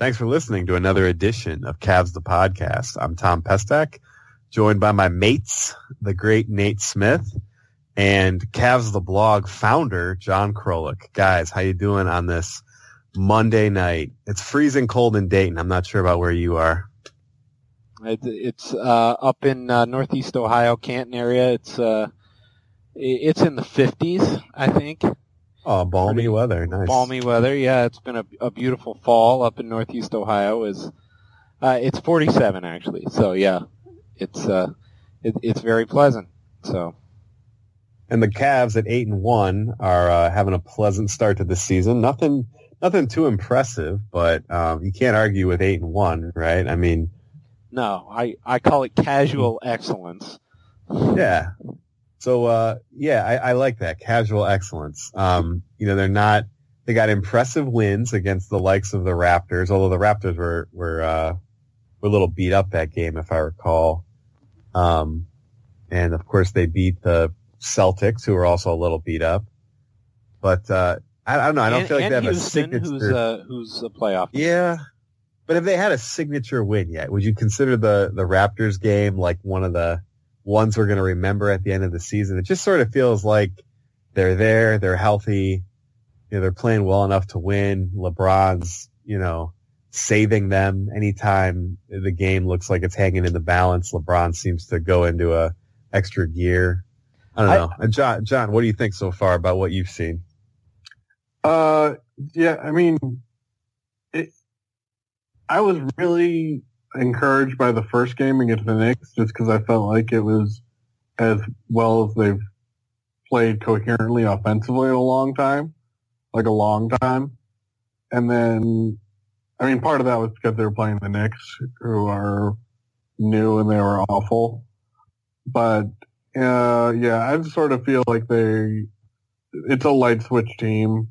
Thanks for listening to another edition of Cavs the Podcast. I'm Tom Pestak, joined by my mates, the great Nate Smith, and Cavs the Blog founder, John Krolik. Guys, how you doing on this Monday night? It's freezing cold in Dayton. I'm not sure about where you are. It, it's uh, up in uh, northeast Ohio, Canton area. It's uh, it's in the 50s, I think. Oh, balmy Pretty weather. Nice. Balmy weather. Yeah, it's been a, a beautiful fall up in northeast Ohio. Is uh, it's 47 actually. So yeah, it's uh, it, it's very pleasant. So And the Cavs at eight and one are uh, having a pleasant start to the season. Nothing, nothing too impressive, but um, you can't argue with eight and one, right? I mean, no, I I call it casual excellence. Yeah. So uh yeah, I, I like that. Casual excellence. Um, you know, they're not they got impressive wins against the likes of the Raptors, although the Raptors were were uh were a little beat up that game if I recall. Um and of course they beat the Celtics who were also a little beat up. But uh I, I don't know, I don't and, feel like they have Houston, a signature who's uh, who's a playoff. yeah. But if they had a signature win yet, would you consider the, the Raptors game like one of the ones we're going to remember at the end of the season? It just sort of feels like they're there, they're healthy, you know, they're playing well enough to win. LeBron's, you know, saving them anytime the game looks like it's hanging in the balance. LeBron seems to go into a extra gear. I don't I- know. And John, John, what do you think so far about what you've seen? Uh, yeah, I mean, it, I was really encouraged by the first game against the Knicks just because I felt like it was as well as they've played coherently offensively in a long time, like a long time. And then, I mean, part of that was because they were playing the Knicks, who are new and they were awful. But, uh, yeah, I sort of feel like they, it's a light switch team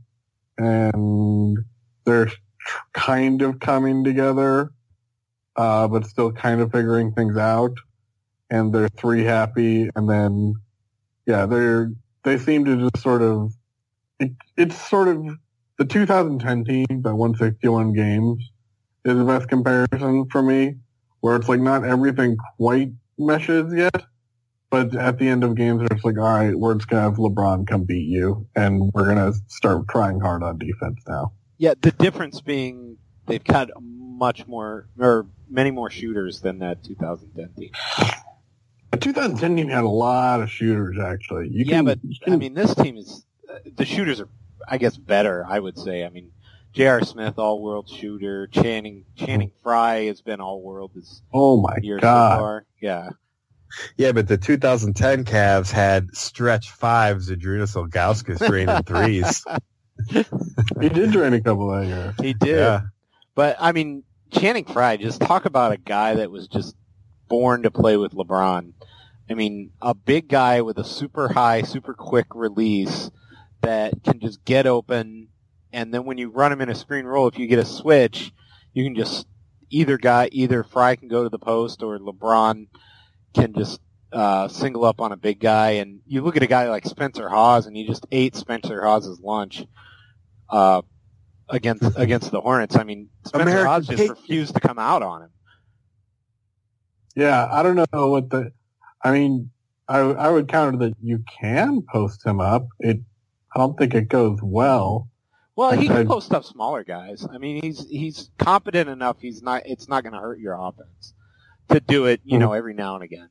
and they're kind of coming together, uh, but still kind of figuring things out. And they're three happy, and then yeah, they're they seem to just sort of it, it's sort of the 2010 team that won 61 games is the best comparison for me, where it's like not everything quite meshes yet. But at the end of games, it's like, all right, we're just gonna have LeBron come beat you, and we're gonna start trying hard on defense now. Yeah, the difference being they've got much more or many more shooters than that 2010 team. The 2010 team had a lot of shooters, actually. You yeah, can, but you can- I mean, this team is uh, the shooters are, I guess, better. I would say. I mean, J.R. Smith, all-world shooter. Channing Channing Frye has been all-world this oh my year so god, far. Yeah, Yeah, but the 2010 Cavs had stretch fives of Drunas Ilgauskas draining threes. he did drain a couple that year. he did. Yeah. But I mean, Channing Frye, just talk about a guy that was just born to play with LeBron. I mean, a big guy with a super high, super quick release that can just get open, and then when you run him in a screen roll, if you get a switch, you can just either guy, either Frye can go to the post or LeBron can just uh, single up on a big guy, and you look at a guy like Spencer Hawes, and he just ate Spencer Hawes' lunch. Uh, against mm-hmm. against the Hornets. I mean, Spencer American Hawes just refused to come out on him. Yeah, I don't know what the. I mean, I I would counter that you can post him up. It. I don't think it goes well. Well, he can post up smaller guys. I mean, he's he's competent enough. He's not. It's not going to hurt your offense to do it. You mm-hmm. know, every now and again.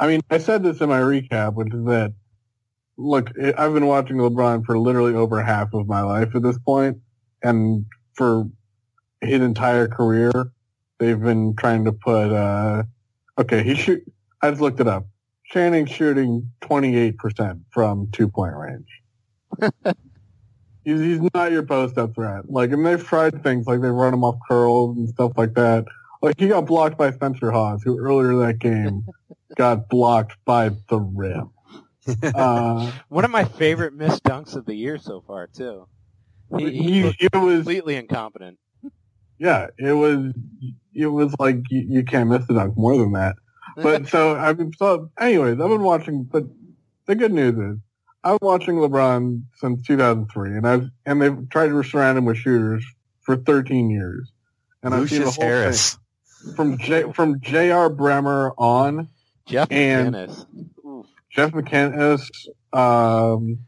I mean, I said this in my recap, which is that, look, I've been watching LeBron for literally over half of my life at this point, and for his entire career, they've been trying to put, uh, okay, he shoot, I just looked it up. Channing's shooting 28% from two-point range. he's, he's not your post-up threat. Like, and they've tried things, like they run him off curls and stuff like that. Like, he got blocked by Spencer Hawes, who earlier that game got blocked by the rim. Uh, One of my favorite missed dunks of the year so far, too. He, he he, looked it was, completely incompetent. yeah, it was, it was like you, you can't miss the dunk more than that. But so I mean, so anyways, I've been watching. But the good news is, I've been watching LeBron since 2003, and I've and they've tried to surround him with shooters for 13 years, and I've seen the whole Harris. thing from J, from J.R. Bremer on. Jeff And- McInnes. Jeff McInnes, um,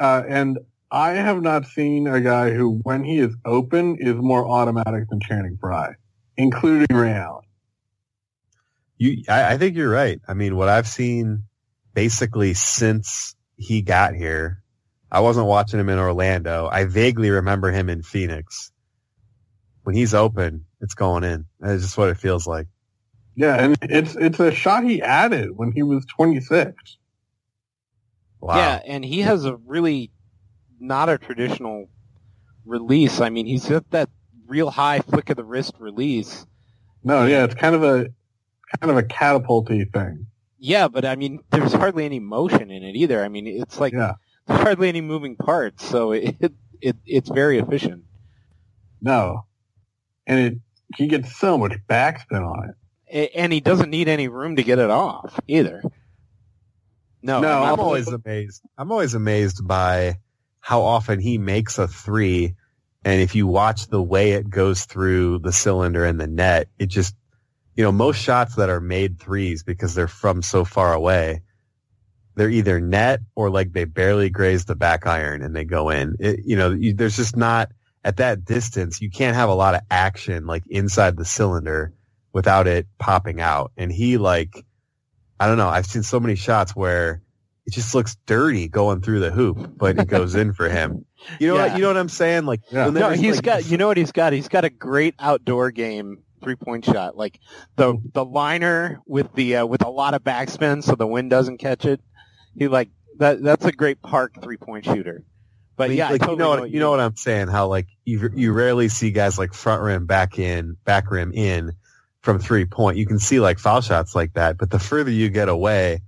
uh, and I have not seen a guy who, when he is open, is more automatic than Channing Frye, including Ray Allen. You, I, I think you're right. I mean, what I've seen basically since he got here, I wasn't watching him in Orlando. I vaguely remember him in Phoenix. When he's open, it's going in. That's just what it feels like. Yeah, and it's it's a shot he added when he was 26. Wow. Yeah, and he has a really not a traditional release. I mean, he's got that real high flick of the wrist release. No, yeah, it's kind of a kind of a catapulty thing. Yeah, but I mean, there's hardly any motion in it either. I mean, it's like Yeah. there's hardly any moving parts, so it, it it's very efficient. No, and it he gets so much backspin on it. And he doesn't need any room to get it off either. No, No, I'm always amazed. I'm always amazed by how often he makes a three. And if you watch the way it goes through the cylinder and the net, it just, you know, most shots that are made threes because they're from so far away, they're either net or like they barely graze the back iron and they go in. It, you know, you, there's just not at that distance. You can't have a lot of action like inside the cylinder without it popping out. And he like, I don't know. I've seen so many shots where it just looks dirty going through the hoop, but it goes in for him. You know Yeah. what? You know what I'm saying? Like, Yeah. you'll No, never- he's like, got. You know what he's got? He's got a great outdoor game three point shot, like the the liner with the uh, with a lot of backspin, so the wind doesn't catch it. He like that. That's a great park three point shooter. But like, yeah, I like, totally you know what, what you know what I'm saying? How like you you rarely see guys like front rim, back in, back rim in from three point. You can see like foul shots like that, but the further you get away,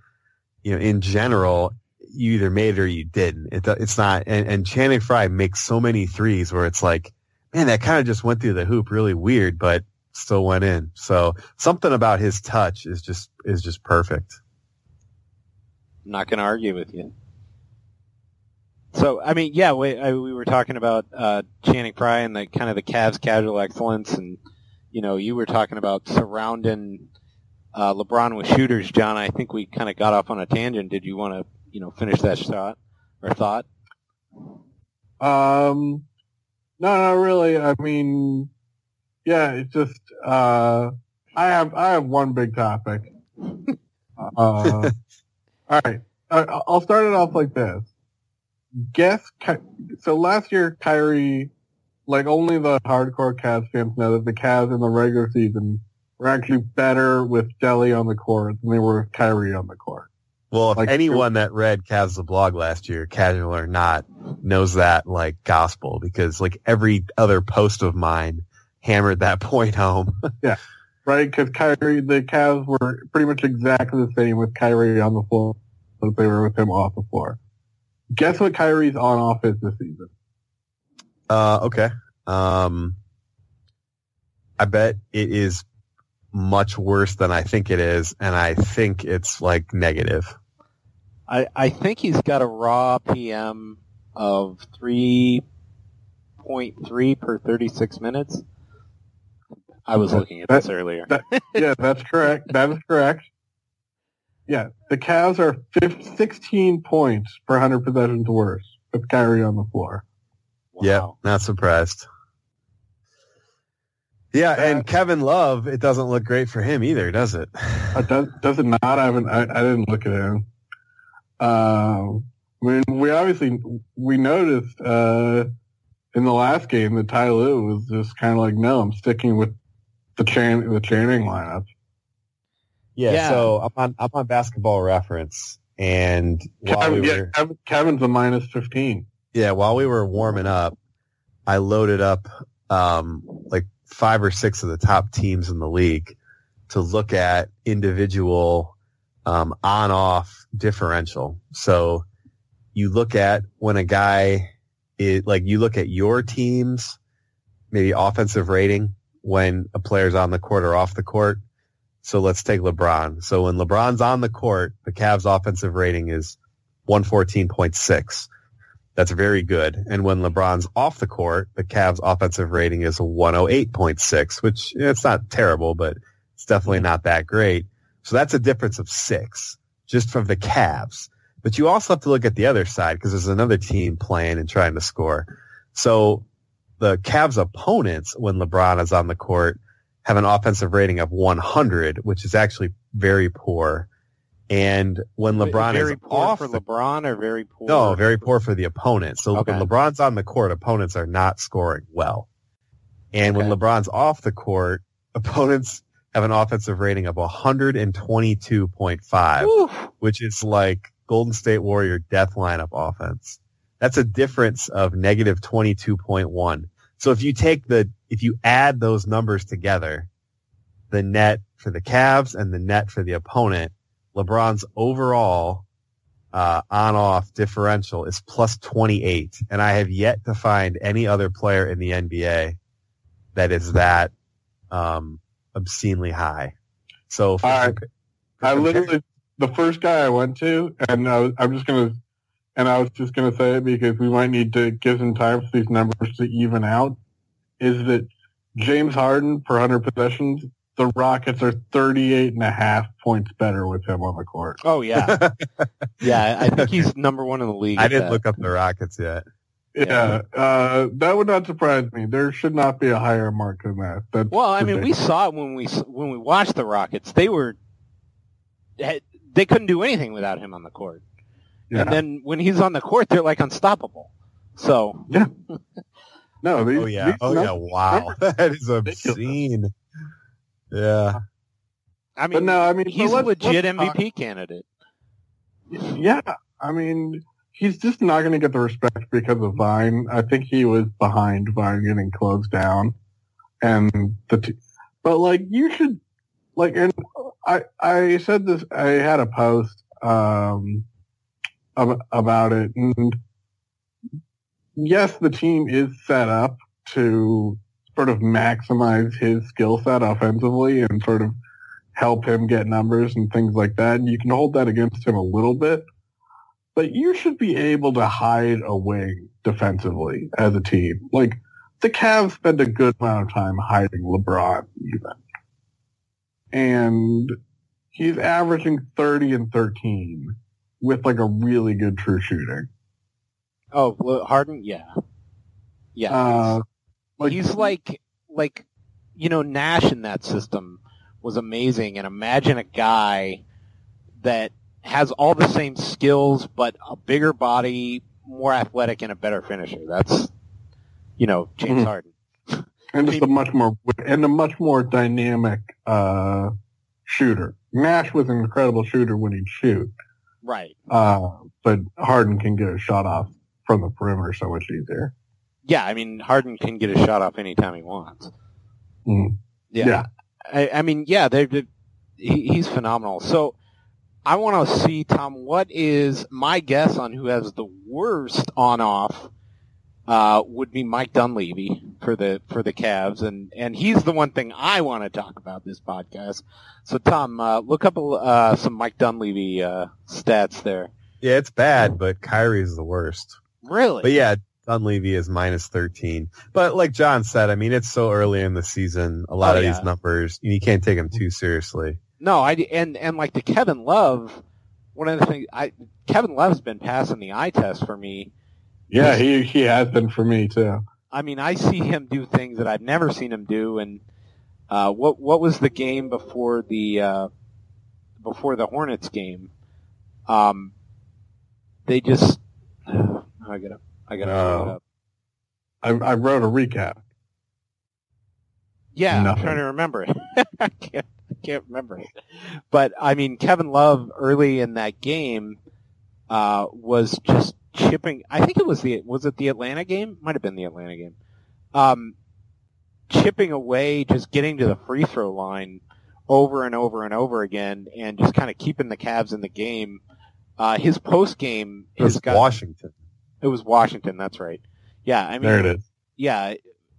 you know, in general, you either made it or you didn't. It, it's not. And, and Channing Frye makes so many threes where it's like, man, that kind of just went through the hoop, really weird, but still went in. So something about his touch is just is just perfect. Not going to argue with you. So I mean, yeah, we I, we were talking about uh, Channing Frye and the kind of the Cavs casual excellence, and you know, you were talking about surrounding uh, LeBron with shooters, John. I think we kind of got off on a tangent. Did you want to, you know, finish that shot or thought? Um, no, not really. I mean, yeah, it's just uh, I have I have one big topic. uh, all right, I- I'll start it off like this. Guess so. Last year, Kyrie, like only the hardcore Cavs fans know that the Cavs in the regular season were actually better with Delly on the court than they were with Kyrie on the court. Well, if Like- anyone that read Cavs the blog last year, casual or not, knows that like gospel because like every other post of mine hammered that point home. yeah, right? Because Kyrie, the Cavs were pretty much exactly the same with Kyrie on the floor as they were with him off the floor. Guess what Kyrie's on off is this season? Uh, okay. Um, I bet it is much worse than I think it is, and I think it's like negative. I, I think he's got a raw PM of 3.3 per 36 minutes. I was looking at this earlier. That, yeah, that's correct. That is correct. Yeah, the Cavs are 15, 16 points per 100 possessions worse with Kyrie on the floor. Yep, Wow. not surprised. Yeah, and That- Kevin Love, it doesn't look great for him either, does it? Uh, does, does it not? I haven't. I, I didn't look at him. Um, I mean, we obviously we noticed uh, in the last game that Ty Lue was just kind of like, no, I'm sticking with the chain the Channing lineup. Yeah, Yeah. so I'm on I'm on basketball reference and Kevin, we yeah, were Kevin, Kevin's a minus fifteen. Yeah, while we were warming up, I loaded up um like five or six of the top teams in the league to look at individual um on off differential. So you look at when a guy it like you look at your team's maybe offensive rating when a player's on the court or off the court. So let's take LeBron. So when LeBron's on the court, the Cavs offensive rating is 114.6. That's very good. And when LeBron's off the court, the Cavs offensive rating is 108.6, which you know, it's not terrible, but it's definitely mm-hmm. not that great. So that's a difference of six just from the Cavs. But you also have to look at the other side because there's another team playing and trying to score. So the Cavs opponents, when LeBron is on the court, have an offensive rating of 100, which is actually very poor. And when LeBron is very is poor off for the LeBron or very poor? no, very poor for the opponent. So Okay. when LeBron's on the court, opponents are not scoring well. And when LeBron's off the court, opponents have an offensive rating of 122.5, Oof. which is like Golden State Warrior death lineup offense. That's a difference of negative 22.1. So if you take the, if you add those numbers together, the net for the Cavs and the net for the opponent, LeBron's overall uh, on-off differential is plus 28, and I have yet to find any other player in the NBA that is that um, obscenely high. So, for, All right. for I literally the first guy I went to, and I was, I'm just gonna, and I was just gonna say it because we might need to give some time for these numbers to even out. Is that James Harden per 100 possessions? The Rockets are 38 and a half points better with him on the court. Oh yeah, yeah. I think he's number one in the league. I didn't that. look up the Rockets yet. Yeah, uh, that would not surprise me. There should not be a higher mark than that. That's Well, I mean, we saw it when we when we watched the Rockets. They were they couldn't do anything without him on the court. Yeah. And then when he's on the court, they're like unstoppable. So yeah, no, these, Oh yeah. these Oh yeah. Wow. That is ridiculous. obscene. Yeah. I But mean, no, I mean, he's so a let's- legit let's talk- MVP candidate. Yeah, I mean, he's just not going to get the respect because of Vine. I think he was behind Vine getting closed down, and the. T- but like, you should like, and I I said this. I had a post um ab- about it, and yes, the team is set up to sort of maximize his skill set offensively and sort of help him get numbers and things like that. And you can hold that against him a little bit, but you should be able to hide a wing defensively as a team. Like the Cavs spend a good amount of time hiding LeBron even. And he's averaging 30 and 13 with like a really good true shooting. Oh, Harden, yeah, yeah. Uh, he's, he's like like you know Nash in that system was amazing, and imagine a guy that has all the same skills but a bigger body, more athletic, and a better finisher. That's you know James Mhm. Harden. and just a much more and a much more dynamic uh, shooter. Nash was an incredible shooter when he'd shoot, Right. uh, but Harden can get a shot off from the perimeter so much easier. Yeah, I mean Harden can get a shot off anytime he wants. Mm. Yeah. Yeah. I, I mean, yeah, they're, they're- he, he's phenomenal. So I want to see, Tom, what is my guess on who has the worst on-off uh, would be Mike Dunleavy. for the for the Cavs, and and he's the one thing I want to talk about this podcast. So Tom, uh, look up uh, some Mike Dunleavy uh, stats there. Yeah, it's bad, but Kyrie's the worst. Really? But yeah, Dunleavy is minus 13. But like John said, I mean, it's so early in the season. A lot Oh, of yeah. these numbers, you can't take them too seriously. No, I and and like the Kevin Love, one of the things I Kevin Love's been passing the eye test for me. Yeah, he he has been for me too. I mean, I see him do things that I've never seen him do. And uh, what what was the game before the uh, before the Hornets game? Um, they just I gotta I gotta it up. I, I wrote a recap. Yeah, I'm trying to remember it. I can't I can't remember it. But I mean, Kevin Love early in that game uh, was just chipping. I think it was the was it the Atlanta game? Might have been the Atlanta game. Um, chipping away, just getting to the free throw line over and over and over again, and just kind of keeping the Cavs in the game. Uh, his post game got Washington. It was Washington. That's right. Yeah, I mean, there it is. yeah,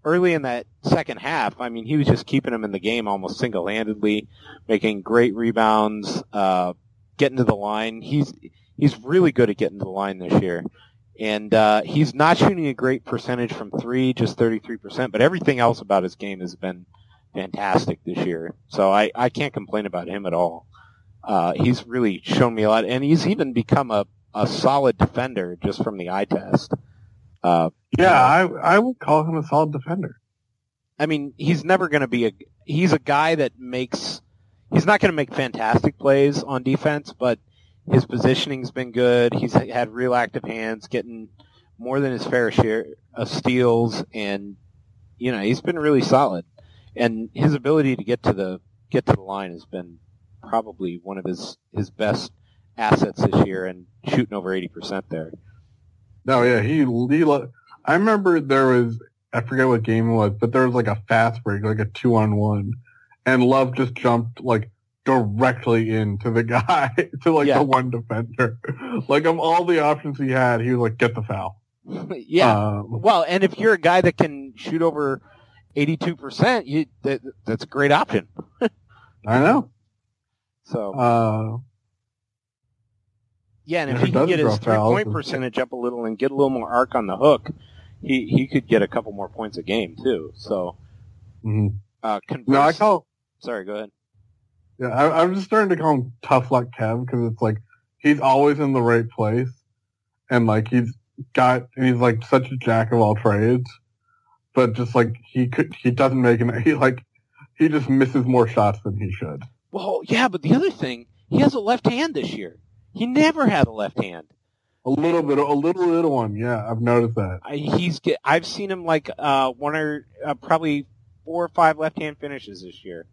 early in that second half, I mean, he was just keeping them in the game almost single-handedly, making great rebounds, uh, getting to the line. He's he's really good at getting to the line this year, and uh, he's not shooting a great percentage from three, just thirty-three percent. But everything else about his game has been fantastic this year, so I I can't complain about him at all. Uh, he's really shown me a lot, and he's even become a a solid defender just from the eye test. Uh, Yeah, I I would call him a solid defender. I mean, he's never going to be a. He's a guy that makes. He's not going to make fantastic plays on defense, but his positioning's been good. He's had real active hands, getting more than his fair share of steals, and you know he's been really solid. And his ability to get to the get to the line has been probably one of his his best assets this year, and shooting over eighty percent there. No, yeah, he he. lo- I remember there was I forget what game it was, but there was like a fast break, like a two on one, and Love just jumped like directly into the guy to like Yeah. the one defender. Like of all the options he had, he was like, "Get the foul." yeah, Um, Well, and if you're a guy that can shoot over 82%, you, that, that's a great option. I know. So, Uh, yeah, and if he can get his draw fouls, three-point percentage up a little and get a little more arc on the hook, he, he could get a couple more points a game, too. So, mhm. uh, converse, No, I call. sorry, go ahead. Yeah, I, I'm just starting to call him Tough Luck Kev because it's like he's always in the right place, and like he's got and he's like such a jack of all trades, but just like he could he doesn't make an he like he just misses more shots than he should. Well, yeah, but the other thing, he has a left hand this year. He never had a left hand. A little bit, a little little one. Yeah, I've noticed that. I, he's get, I've seen him like uh, one or uh, probably four or five left hand finishes this year,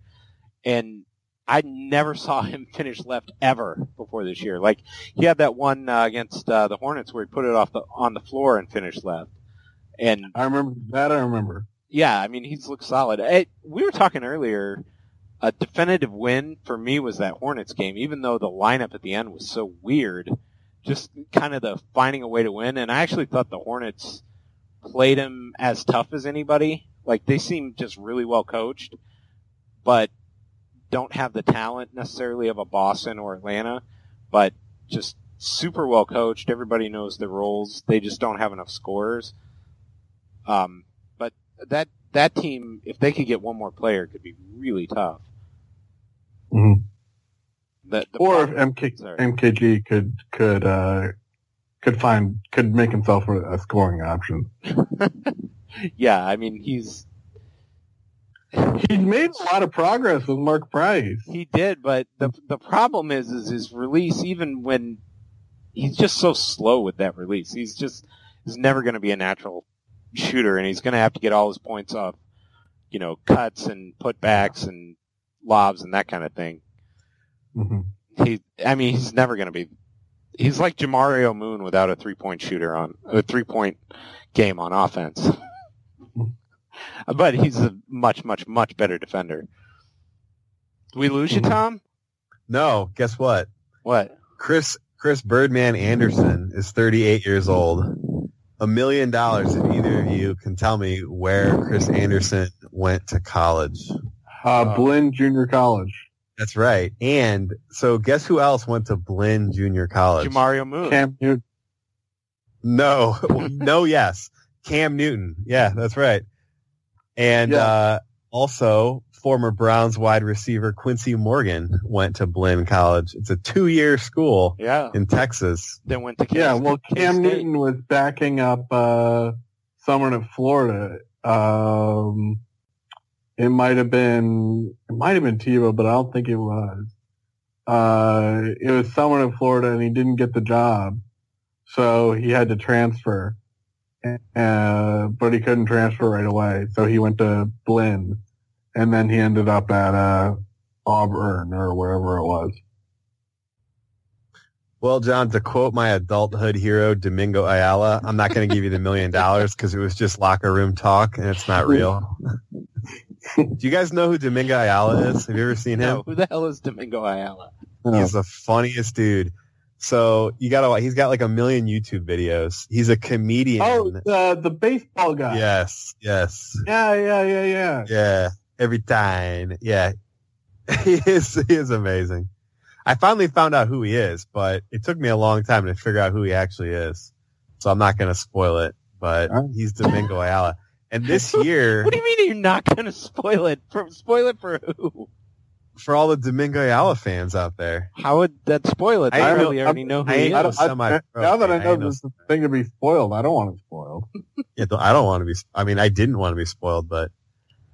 and I never saw him finish left ever before this year. Like he had that one uh, against uh, the Hornets where he put it off the on the floor and finished left, and I remember that. I remember. yeah, I mean he's looked solid. It, we were talking earlier. A definitive win for me was that Hornets game, even though the lineup at the end was so weird. Just kind of the finding a way to win, and I actually thought the Hornets played him as tough as anybody. Like they seem just really well coached, but don't have the talent necessarily of a Boston or Atlanta, but just super well coached. Everybody knows their roles. They just don't have enough scorers. Um, but that that team, if they could get one more player, could be really tough. Mhm. The, the Or MK, MKG could could uh could find could make himself a, a scoring option. yeah, I mean he's He's made a lot of progress with Mark Price. He did, but the the problem is is his release. Even when he's just so slow with that release, he's just he's never going to be a natural shooter, and he's going to have to get all his points off, you know, cuts and putbacks and lobs and that kind of thing. hmm He, I mean, he's never going to be. He's like Jamario Moon without a three point shooter on a three point game on offense. but he's a much, much, much better defender. Did we lose you, Mhm. Tom? No, guess what? What? Chris Chris Birdman Anderson is 38 years old. a million dollars if either of you can tell me where Chris Andersen went to college. Uh, Blinn Junior College. That's right. And so guess who else went to Blinn Junior College? Jamario Moon. Cam Newton. No, no, yes. Cam Newton. Yeah, that's right. And Yeah. uh, also former Browns wide receiver Quincy Morgan went to Blinn College. It's a two-year school yeah. in Texas. Then went to K- Yeah, well, Cam K-State. Newton was backing up uh, someone in Florida. Um, it might have been it might have been Tebow, but I don't think it was. Uh, it was someone in Florida, and he didn't get the job, so he had to transfer. Uh, but he couldn't transfer right away, so he went to Blinn, and then he ended up at uh, Auburn or wherever it was. Well, John, to quote my adulthood hero, Domingo Ayala, I'm not going to give you the million dollars because it was just locker room talk and it's not real. Do you guys know who Domingo Ayala is? Have you ever seen him? No, who the hell is Domingo Ayala? Oh. He's the funniest dude. So you got to, he's got like a million YouTube videos. He's a comedian. Oh, the the baseball guy. yes, yes, Yeah, yeah, yeah, yeah. yeah. Every time. Yeah. he is, he is amazing. I finally found out who he is, but it took me a long time to figure out who he actually is. So I'm not going to spoil it, but All right. he's Domingo Ayala. And this year, What do you mean you're not going to spoil it? For, spoil it for who? for all the Domingo Ayala fans out there, How would that spoil it? I They ain't probably know- already know who I he I is. know don't- I- now that I I know ain't this is a thing to be spoiled, I don't want it spoiled. Yeah, I don't want to be. I mean, I didn't want to be spoiled, but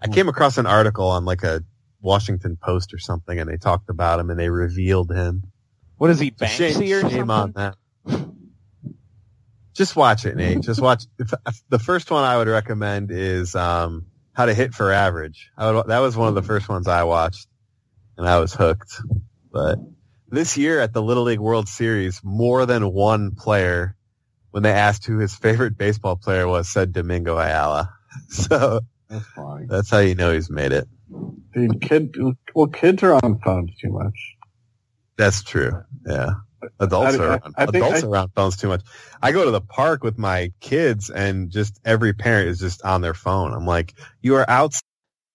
I came across an article on like a Washington Post or something, and they talked about him and they revealed him. What is he, So Banksy shame, or shame something? on that. Just watch it, Nate. Just watch. The first one I would recommend is um, How to Hit for Average. I would, that was one of the first ones I watched, and I was hooked. But this year at the Little League World Series, more than one player, when they asked who his favorite baseball player was, said Domingo Ayala. So That's fine. that's how you know he's made it. Dude, kid, well, kids are on phones too much. That's true. Yeah. Adults I- are I- around, I adults are around phones too much. I go to the park with my kids and just every parent is just on their phone. I'm like, you are out.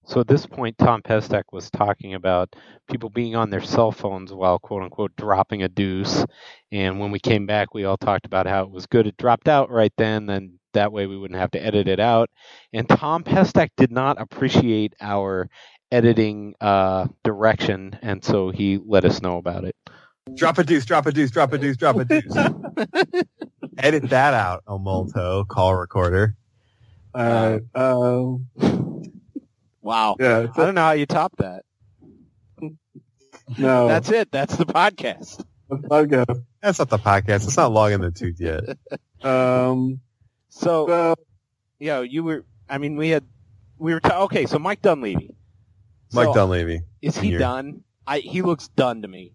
So at this point, Tom Pestak was talking about people being on their cell phones while "quote unquote" dropping a deuce. And when we came back, we all talked about how it was good it dropped out right then, then that way we wouldn't have to edit it out. And Tom Pestak did not appreciate our editing uh, direction, and so he let us know about it. Drop a deuce, drop a deuce, drop a deuce, drop a deuce. Edit that out, Omolto, call recorder. Uh, um, Wow. yeah, I don't know how you top that. no, That's it. That's the podcast. that's not. That's not the podcast. It's not long in the tooth yet. Um, So so, you know, you were. I mean, we had. We were. Ta- okay, so Mike Dunleavy. Mike So, Dunleavy. Is he Here. done? I. He looks done to me.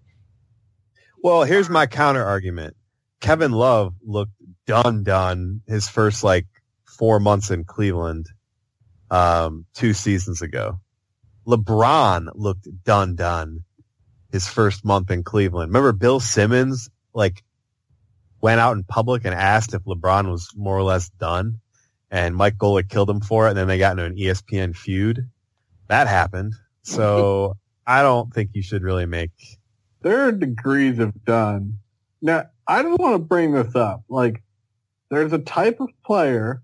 Well, here's my counter argument. Kevin Love looked done done his first like four months in Cleveland, um, two seasons ago. LeBron looked done done his first month in Cleveland. Remember Bill Simmons like went out in public and asked if LeBron was more or less done and Mike Golic killed him for it and then they got into an ESPN feud. That happened. So I don't think you should really make there are degrees of done. Now, I don't want to bring this up. Like, there's a type of player,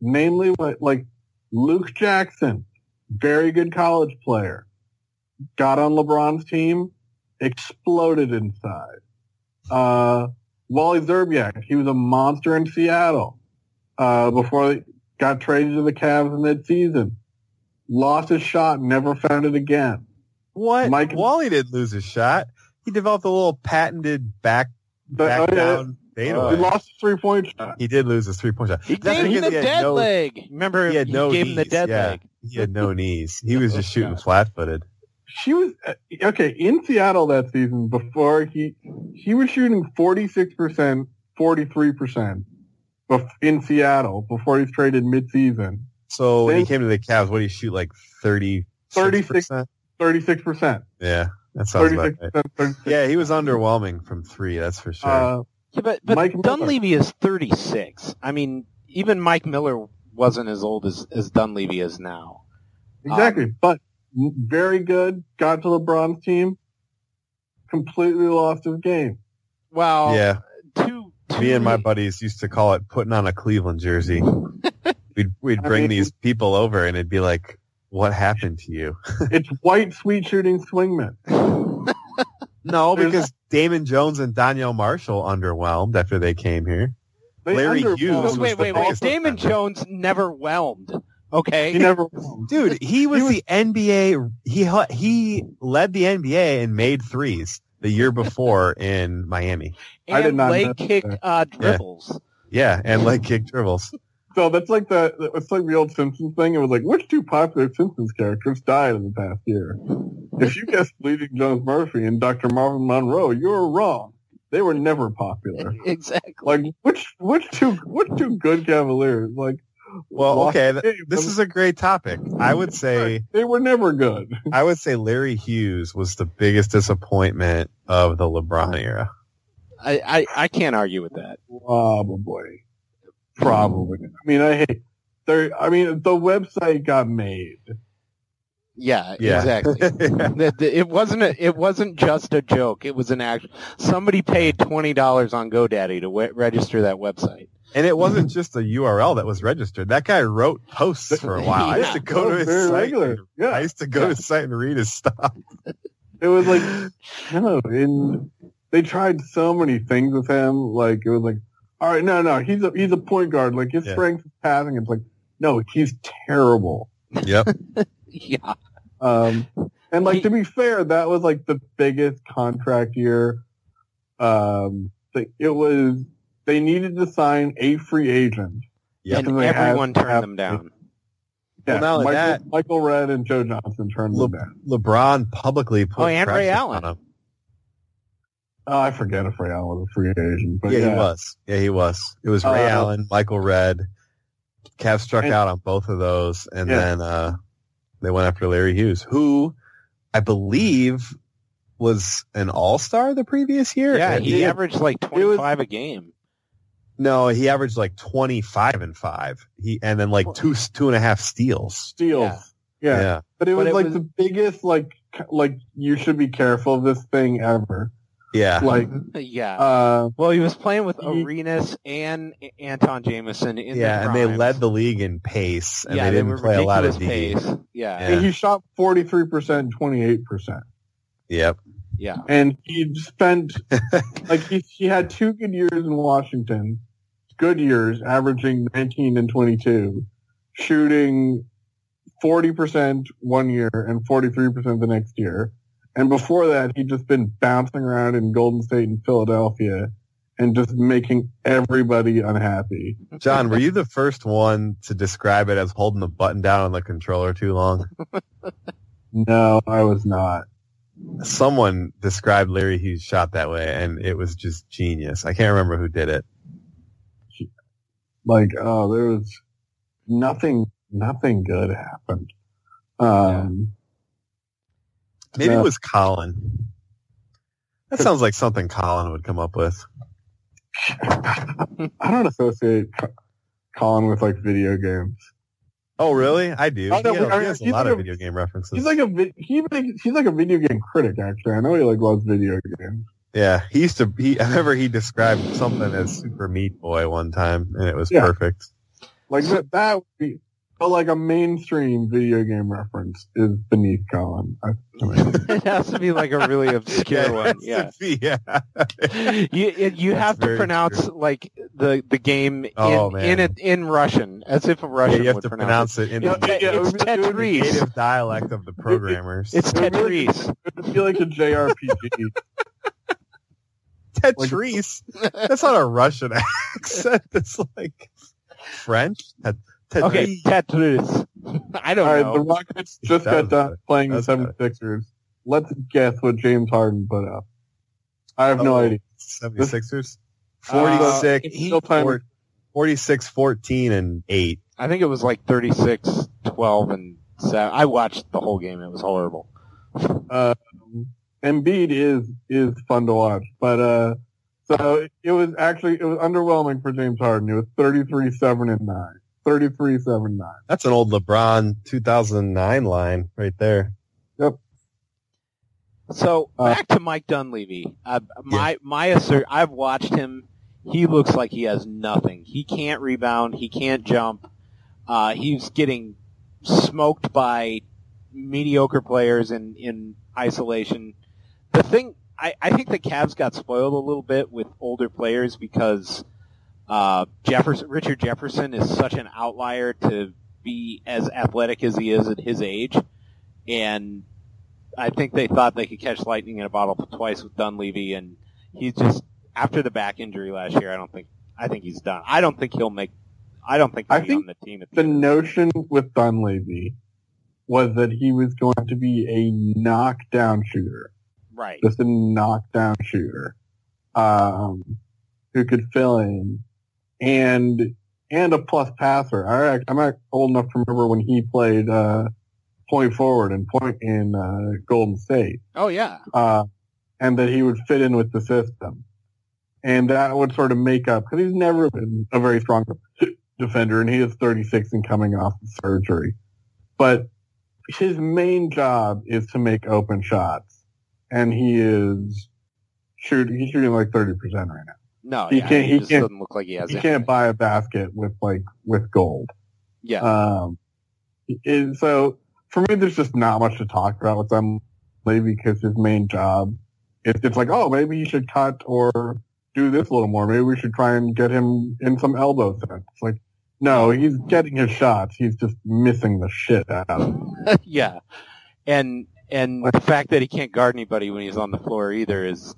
namely like, Luke Jackson, very good college player, got on LeBron's team, exploded inside. Uh, Wally Szczerbiak, he was a monster in Seattle, uh, before he got traded to the Cavs mid-season. Lost his shot, never found it again. What? Mike- Wally didn't lose his shot. He developed a little patented back But, back oh, yeah, down he lost his three-point shot. he did lose his three point shot. He That's gave him the dead no- leg. Remember, He had no gave him the knees, dead yeah. leg. He had no knees. He was just shooting flat footed. she was uh, okay in Seattle that season. Before he he was shooting forty six percent, forty three percent in Seattle before he's traded mid season. So when he came to the Cavs, what did he shoot like 30 36 percent? Thirty six percent, Yeah, that sounds thirty about six right. percent. Yeah, he was underwhelming from three. That's for sure. Uh, Yeah, but but Mike Miller. Dunleavy is 36. I mean, even Mike Miller wasn't as old as as Dunleavy is now. Exactly, Um, but very good. Got to LeBron's team, completely lost his game. Well, yeah. two, two Me and my buddies used to call it putting on a Cleveland jersey. We'd we'd I bring mean- these people over and it'd be like, "What happened to you?" It's white sweet shooting swingmen. No, because Damon Jones and Donyell Marshall underwhelmed after they came here. They Larry Hughes Wait, was wait, the wait, wait. biggest Damon offender. Jones never whelmed. Okay. He never. Dude, he was, He was- the NBA. He he led the NBA and made threes the year before in Miami. I did and not leg kick uh, dribbles. Yeah, and like kick dribbles. So that's like the it's like the old Simpsons thing. It was like which two popular Simpsons characters died in the past year? If you guessed Bleeding Gums Murphy and Dr. Marvin Monroe, you're wrong. They were never popular. Exactly. Like which which two which two good Cavaliers? Like Well, okay, th- this is a great topic. I would say they were never good. I would say Larry Hughes was the biggest disappointment of the LeBron era. I, I, I can't argue with that. Oh, Probably. Probably. Um, I mean, I hate. There. I mean, the website got made. Yeah, Yeah. exactly. That- that- it wasn't a, it wasn't just a joke. It was an act. Somebody paid twenty dollars on GoDaddy to we- register that website. And it wasn't just a URL that was registered. That guy wrote posts for a while. yeah. I used to go to his site. regular. and- Yeah. I used to go to his site and read his stuff. It was like no, and they tried so many things with him. Like it was like, all right, no, no, he's a he's a point guard. Like his Yeah. strength is passing. It's like, no, he's terrible. Yep. Yeah, Um, and like He- to be fair, that was like the biggest contract year. Um, it was they needed to sign a free agent. Yep. and Because they had everyone turned have- them down. Well, Yeah, not only Michael, that- Michael Redd and Joe Johnson turned Look- them down. LeBron publicly put Oh, and Ray pressure Allen. On him. Oh, I forget if Ray Allen was a free agent, but Yeah, yeah, he was. Yeah, he was. It was Ray Uh, Allen, Michael Redd. Cavs struck And- out on both of those, and Yeah. then uh, they went after Larry Hughes, who I believe was an All Star the previous year. Yeah, he Yeah. averaged like was- twenty five a game. no, he averaged like twenty five and five. He and then like two two and a half steals. steals. Yeah. Yeah, But it But was it like was- the biggest, like, like you should be careful of this thing ever. Yeah. Like, Yeah. uh, well, he was playing with Arenas and Antawn Jamison in yeah, their and they led the league in pace, and yeah, they didn't were play a lot of D. pace. Yeah, Yeah. he shot forty three percent, twenty eight percent, Yep. yeah. and he spent like he he had two good years in Washington, good years, averaging nineteen and twenty two, shooting forty percent one year and forty three percent the next year. And before that, he'd just been bouncing around in Golden State and Philadelphia and just making everybody unhappy. John, were you the first one to describe it as holding the button down on the controller too long? No, I was not. Someone described Larry Hughes' shot that way, and it was just genius. I can't remember who did it. Like, oh, there was nothing, nothing good happened. Um, Maybe Yeah. it was Colin. That sounds like something Colin would come up with. I don't associate Colin with like video games. Oh, really? I do. I he, has, I- he has a he's lot like of a- video game references. He's like a he makes, he's like a video game critic. Actually, I know he like loves video games. yeah, he used to. He, I remember he described something as Super Meat Boy one time, and it was Yeah. perfect. Like that, that would be, but like a mainstream video game reference is beneath Colin. I, it has to be like a really obscure one. Yeah. yeah. you it, you That's have to very pronounce like the the game in Oh, in it in Russian as if a Yeah, Russian you have would to pronounce. pronounce it in it. the It's, Yeah, it's it would it would Tetris. native dialect of the programmers. It's It really- Tetris. it would be like a JRPG. Tetris. That's not a Russian accent. It's like French. Tet- Tetris. Okay, Tetris. I don't know. All right, know. the Rockets just got was done playing the That was 76ers. Let's guess what James Harden put up. I have no Oh. idea. 76ers. Uh, 46, It's still time. four- 46, 14, and 8. I think it was like 36, 12, and 7. I watched the whole game. It was horrible. Um, Embiid is is fun to watch, but uh, So it was actually it was underwhelming for James Harden. It was 33 7 and 9. 33 7 9. That's an old LeBron 2009 line right there. Yep. So Uh, back to Mike Dunleavy. Uh, my my assert, I've watched him. He looks like he has nothing. He can't rebound. He can't jump. Uh, he's getting smoked by mediocre players in in isolation. The thing, I, I think the Cavs got spoiled a little bit with older players because uh, Jefferson, Richard Jefferson, is such an outlier to be as athletic as he is at his age, and I think they thought they could catch lightning in a bottle twice with Dunleavy, and he's just after the back injury last year. I don't think I think he's done. I don't think he'll make. I don't think he'll I be think on the team at the The notion with Dunleavy was that he was going to be a knockdown shooter. right. just a knockdown shooter, um, who could fill in and, and a plus passer. I, I'm not old enough to remember when he played, uh, point forward and point in, uh, Golden State, Oh yeah. uh, and that he would fit in with the system. And that would sort of make up, cause he's never been a very strong defender and he is 36 and coming off the surgery. But his main job is to make open shots and he is shooting. He's shooting like thirty percent right now. No, He yeah, can't- he, he just can't- doesn't look like he has. He it. can't buy a basket with like with gold. Yeah. Um, it- so for me, there's just not much to talk about with them, maybe because his main job is it's like, oh, maybe you should cut or do this a little more. Maybe we should try and get him in some elbow sets. It's like, no, he's getting his shots. He's just missing the shit out of them. yeah. And and the fact that he can't guard anybody when he's on the floor either is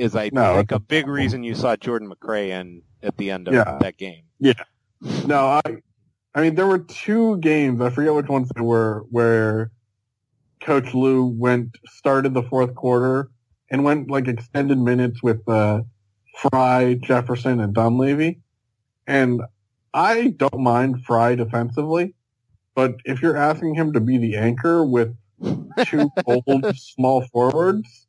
is I No, think a big reason you saw Jordan McRae in at the end of Yeah. that game. Yeah. No, I, I mean, there were two games. I forget which ones they were where Coach Lue went started the fourth quarter and went like extended minutes with uh, Frye, Jefferson, and Dunleavy. And I don't mind Frye defensively, but if you're asking him to be the anchor with two old small forwards,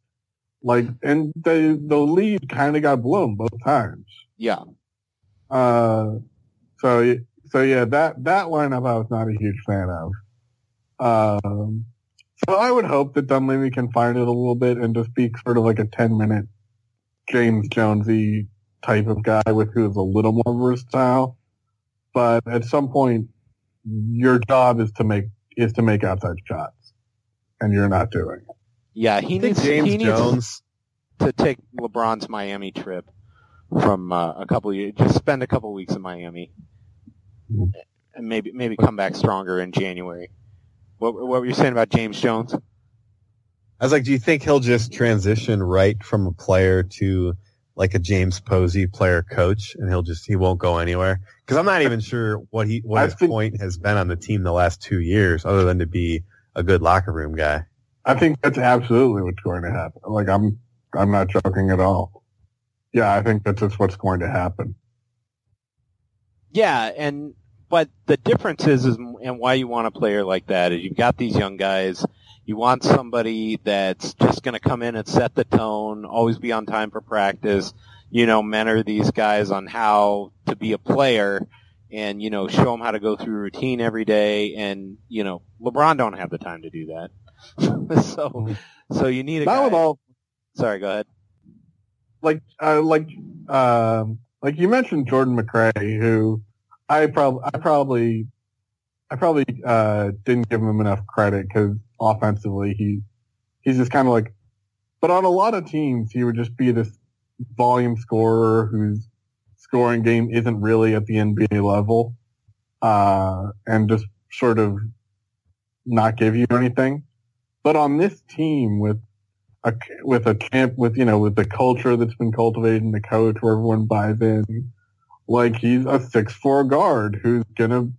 like, and the the lead kind of got blown both times. Yeah. Uh, so so yeah, that that lineup I was not a huge fan of. Um, so I would hope that Dunleavy can find it a little bit and just be sort of like a ten minute James Jonesy type of guy with who's a little more versatile. But at some point, your job is to make is to make outside shots, and you're not doing it. Yeah, he needs James he needs Jones. to take LeBron's Miami trip from uh, a couple of years. Just spend a couple weeks in Miami, and maybe maybe come back stronger in January. What, what were you saying about James Jones? I was like, do you think he'll just transition right from a player to like a James Posey player coach and he'll just, he won't go anywhere? Cause I'm not even sure what he, what I his think- point has been on the team the last two years other than to be a good locker room guy. I think that's absolutely what's going to happen. Like I'm, I'm not joking at all. Yeah, I think that's just what's going to happen. Yeah, and but the difference is, is and why you want a player like that is you've got these young guys. You want somebody that's just going to come in and set the tone, always be on time for practice. You know, mentor these guys on how to be a player, and you know, show them how to go through routine every day. And you know, LeBron don't have the time to do that. so, so you need a Not guy. with all, Sorry, go ahead. like, uh, like, um, like you mentioned Jordan McRae, who I probably, I probably, I probably, uh, didn't give him enough credit because offensively he, he's just kind of like, but on a lot of teams he would just be this volume scorer whose scoring game isn't really at the NBA level, uh, and just sort of not give you anything. But on this team with a, with a camp with you know with the culture that's been cultivated and the coach where everyone buys in, like he's a six four guard who's gonna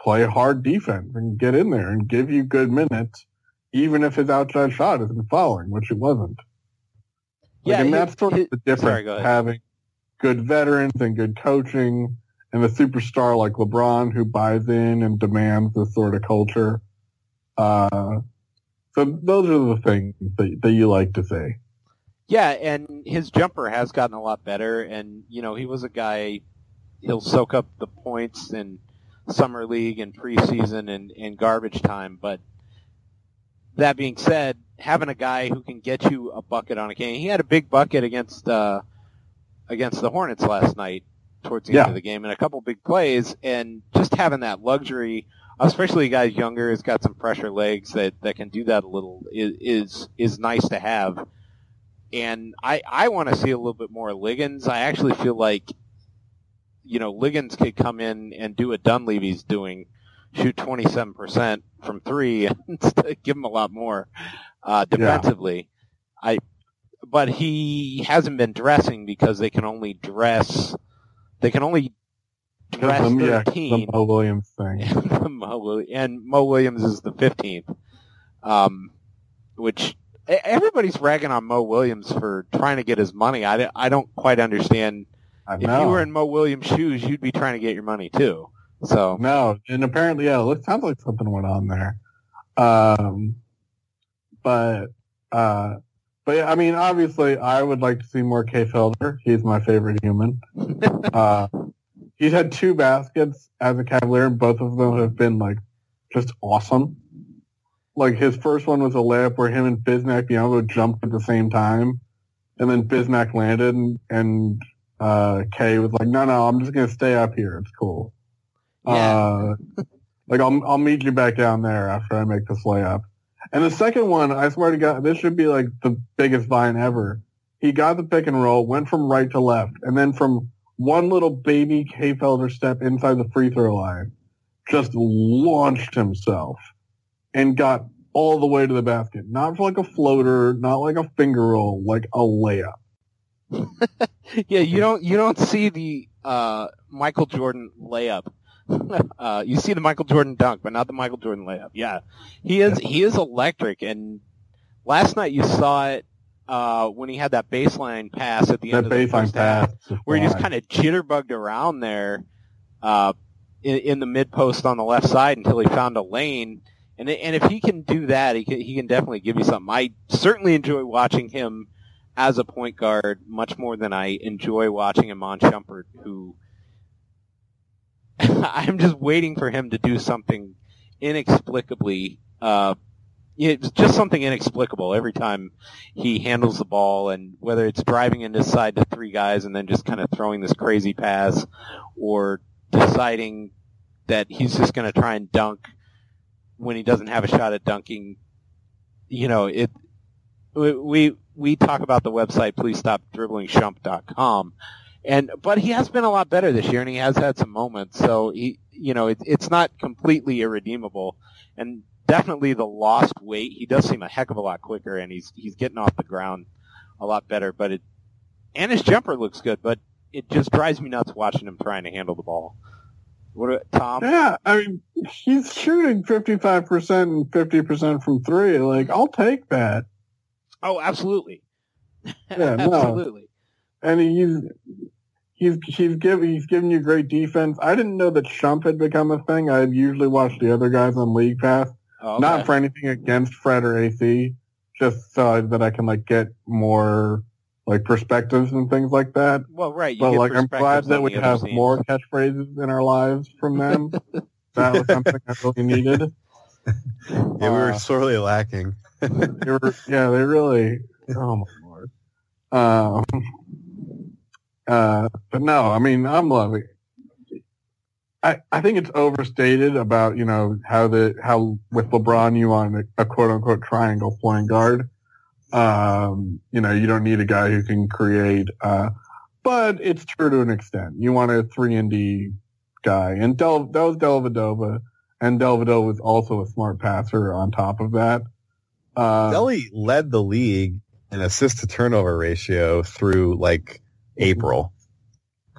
play hard defense and get in there and give you good minutes, even if his outside shot isn't falling, which it wasn't. Like, Yeah, and that's sort of the difference sorry, having good veterans and good coaching and a superstar like LeBron who buys in and demands this sort of culture. Uh, so those are the things that, that you like to say. Yeah, and his jumper has gotten a lot better, and you know he was a guy. He'll soak up the points in summer league and preseason and, and garbage time. But that being said, having a guy who can get you a bucket on a game, he had a big bucket against uh, against the Hornets last night towards the Yeah. end of the game, and a couple big plays, and just having that luxury, especially guys younger, has got some fresher legs that that can do that a little is is, is nice to have. And I, I want to see a little bit more Liggins. I actually feel like, you know, Liggins could come in and do what Dunleavy's doing, shoot 27% from three and give him a lot more, uh, defensively. I, but he hasn't been dressing because they can only dress, they can only dress Um, yeah, 13 the Mo Williams thing. and Mo, and Mo Williams is the fifteenth, um, which everybody's ragging on Mo Williams for trying to get his money. I, I don't quite understand. If you were in Mo Williams' shoes, you'd be trying to get your money too. So No, and apparently, yeah, it sounds like something went on there. Um, but, uh, but yeah, I mean, obviously, I would like to see more Kay Felder. He's my favorite human. uh, he's had two baskets as a Cavalier, and both of them have been like just awesome. Like his first one was a layup where him and Bismack Biyombo jumped at the same time, and then Bismack landed, and, and uh, Kay was like, "No, no, I'm just gonna stay up here. It's cool." Yeah. Uh, like I'll I'll meet you back down there after I make this layup. And the second one, I swear to God, this should be like the biggest vine ever. He got the pick and roll, went from right to left, and then from one little baby Kay Felder step inside the free throw line, just launched himself and got all the way to the basket. Not like a floater, not like a finger roll, like a layup. yeah, you don't you don't see the uh, Michael Jordan layup. uh, you see the Michael Jordan dunk, but not the Michael Jordan layup. Yeah, he is he is electric. And last night you saw it uh, when he had that baseline pass at the That end of the baseline first half, where he just kind of jitterbugged around there uh, in, in the mid post on the left side until he found a lane. And and if he can do that, he can, he can definitely give you something. I certainly enjoy watching him as a point guard much more than I enjoy watching him on Shumpert, who I'm just waiting for him to do something inexplicably, uh, it's just something inexplicable every time he handles the ball and whether it's driving in this side to three guys and then just kind of throwing this crazy pass or deciding that he's just going to try and dunk when he doesn't have a shot at dunking. You know, it, we, we, talk about the website, please stop dribbling shump.com. And, but he has been a lot better this year and he has had some moments. So he, you know, it, it's not completely irredeemable and definitely the lost weight. He does seem a heck of a lot quicker and he's, he's getting off the ground a lot better, but it, and his jumper looks good, but it just drives me nuts watching him trying to handle the ball. What, do- Tom? Yeah, I mean, he's shooting 55% and 50% from three. Like, I'll take that. Oh, absolutely. Yeah, no. absolutely. And he's, he's, he's giving, he's giving you great defense. I didn't know that Shump had become a thing. I usually watch the other guys on League Pass. Oh, Not for anything against Fred or AC, just so that I can, like, get more, like, perspectives and things like that. well, right. You But, get like, I'm glad that on we have teams. more catchphrases in our lives from them. that was something I really needed. Yeah, we were Uh, sorely lacking. They were, yeah, they really. Oh my lord. Um, uh, but no, I mean, I'm loving. I I think it's overstated about you know how the how with LeBron you want a, a quote unquote triangle point guard. Um, you know, you don't need a guy who can create. Uh, but it's true to an extent. You want a three and D guy, and Del that was Dellavedova, and Dellavedova was also a smart passer on top of that. Uh, Delly led the league in assist to turnover ratio through like April.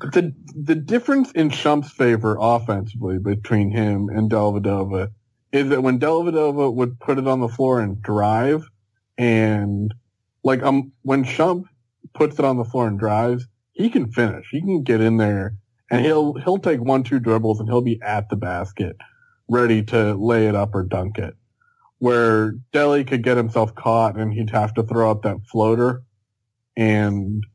The the difference in Shump's favor offensively between him and Dellavedova is that when Dellavedova would put it on the floor and drive, and like um when Shump puts it on the floor and drives, he can finish. He can get in there and he'll he'll take one two dribbles and he'll be at the basket, ready to lay it up or dunk it. Where Delly could get himself caught and he'd have to throw up that floater and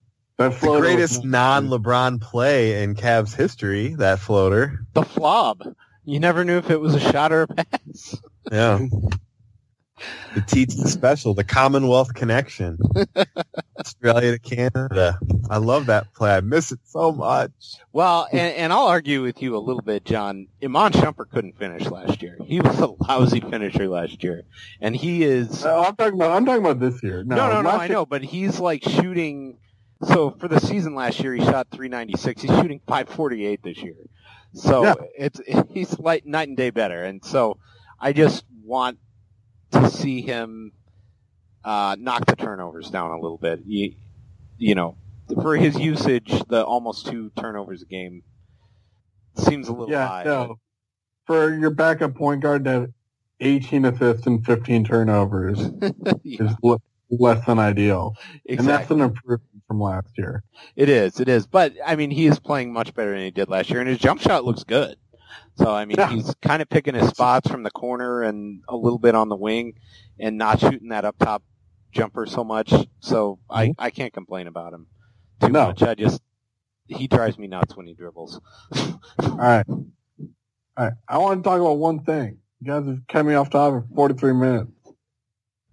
that The floater was greatest non-LeBron play in Cavs history, that floater. The flob. You never knew if it was a shot or a pass. Yeah. The teach the special, the Commonwealth connection. Australia to Canada. I love that play. I miss it so much. Well, and, and I'll argue with you a little bit, John. Iman Shumpert couldn't finish last year. He was a lousy finisher last year, and he is. No, I'm talking about. I'm talking about this year. No, No, no, no, I know, but he's like shooting. So for the season last year, he shot 396. He's shooting 548 this year. So Yeah. it's he's like night and day better. And so I just want to see him uh, knock the turnovers down a little bit. You, you know, for his usage, the almost two turnovers a game seems a little Yeah, high. no. For your backup point guard to have 18 assists and 15 turnovers Yeah, is le- less than ideal, and that's an improvement from last year. It is, it is. But I mean, he is playing much better than he did last year, and his jump shot looks good. So I mean, Yeah. he's kind of picking his spots from the corner and a little bit on the wing, and not shooting that up top jumper so much. So I mm-hmm. I can't complain about him too No. much. I just he drives me nuts when he dribbles. All right, all right. I want to talk about one thing. You guys have kept me off topic for 43 minutes.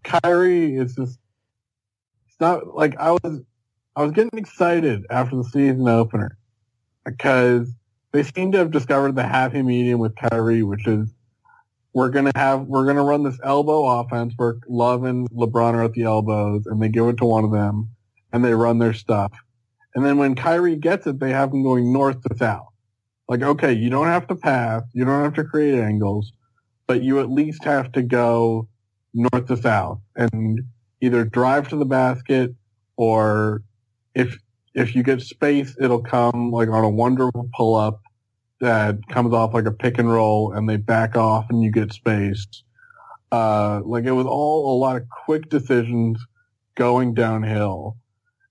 Kyrie is just. It's not like I was. I was getting excited after the season opener because they seem to have discovered the happy medium with Kyrie, which is we're gonna have we're gonna run this elbow offense where Love and LeBron are at the elbows, and they give it to one of them, and they run their stuff. And then when Kyrie gets it, they have him going north to south. Like, okay, you don't have to pass, you don't have to create angles, but you at least have to go north to south and either drive to the basket or if if you get space, it'll come like on a wonderful pull up that comes off like a pick and roll and they back off and you get space. Uh, like it was all a lot of quick decisions going downhill.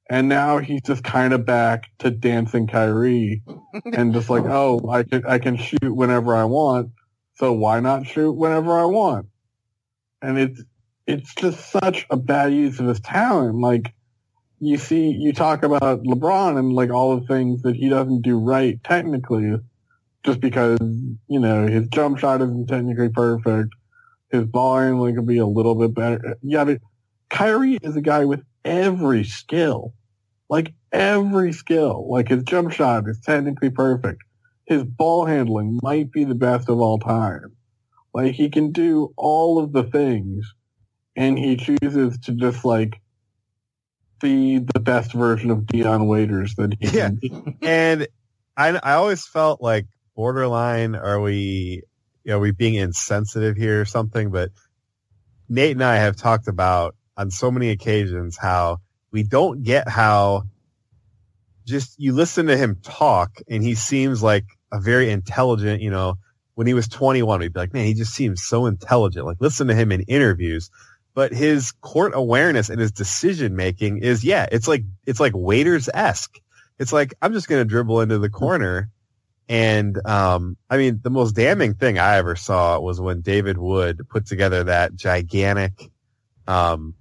And now he's just kind of back to dancing Kyrie and just like, oh, I can, I can shoot whenever I want. So why not shoot whenever I want? And it's, it's just such a bad use of his talent. Like, you see, you talk about LeBron and like all the things that he doesn't do right technically, just because you know his jump shot isn't technically perfect, his ball handling could be a little bit better. Yeah, but Kyrie is a guy with every skill, like every skill. Like his jump shot is technically perfect. His ball handling might be the best of all time. Like he can do all of the things, and he chooses to just like be the best version of Dion Waiters that he Yeah. can be. And I, I always felt like borderline, are we, are we being insensitive here or something? But Nate and I have talked about on so many occasions how we don't get how just you listen to him talk and he seems like a very intelligent, you know, when he was 21, we'd be like, man, he just seems so intelligent. Like listen to him in interviews, but his court awareness and his decision making is, yeah, it's like, it's like waiters esque. It's like, I'm just going to dribble into the corner. And, um, I mean, the most damning thing I ever saw was when David Wood put together that gigantic, um,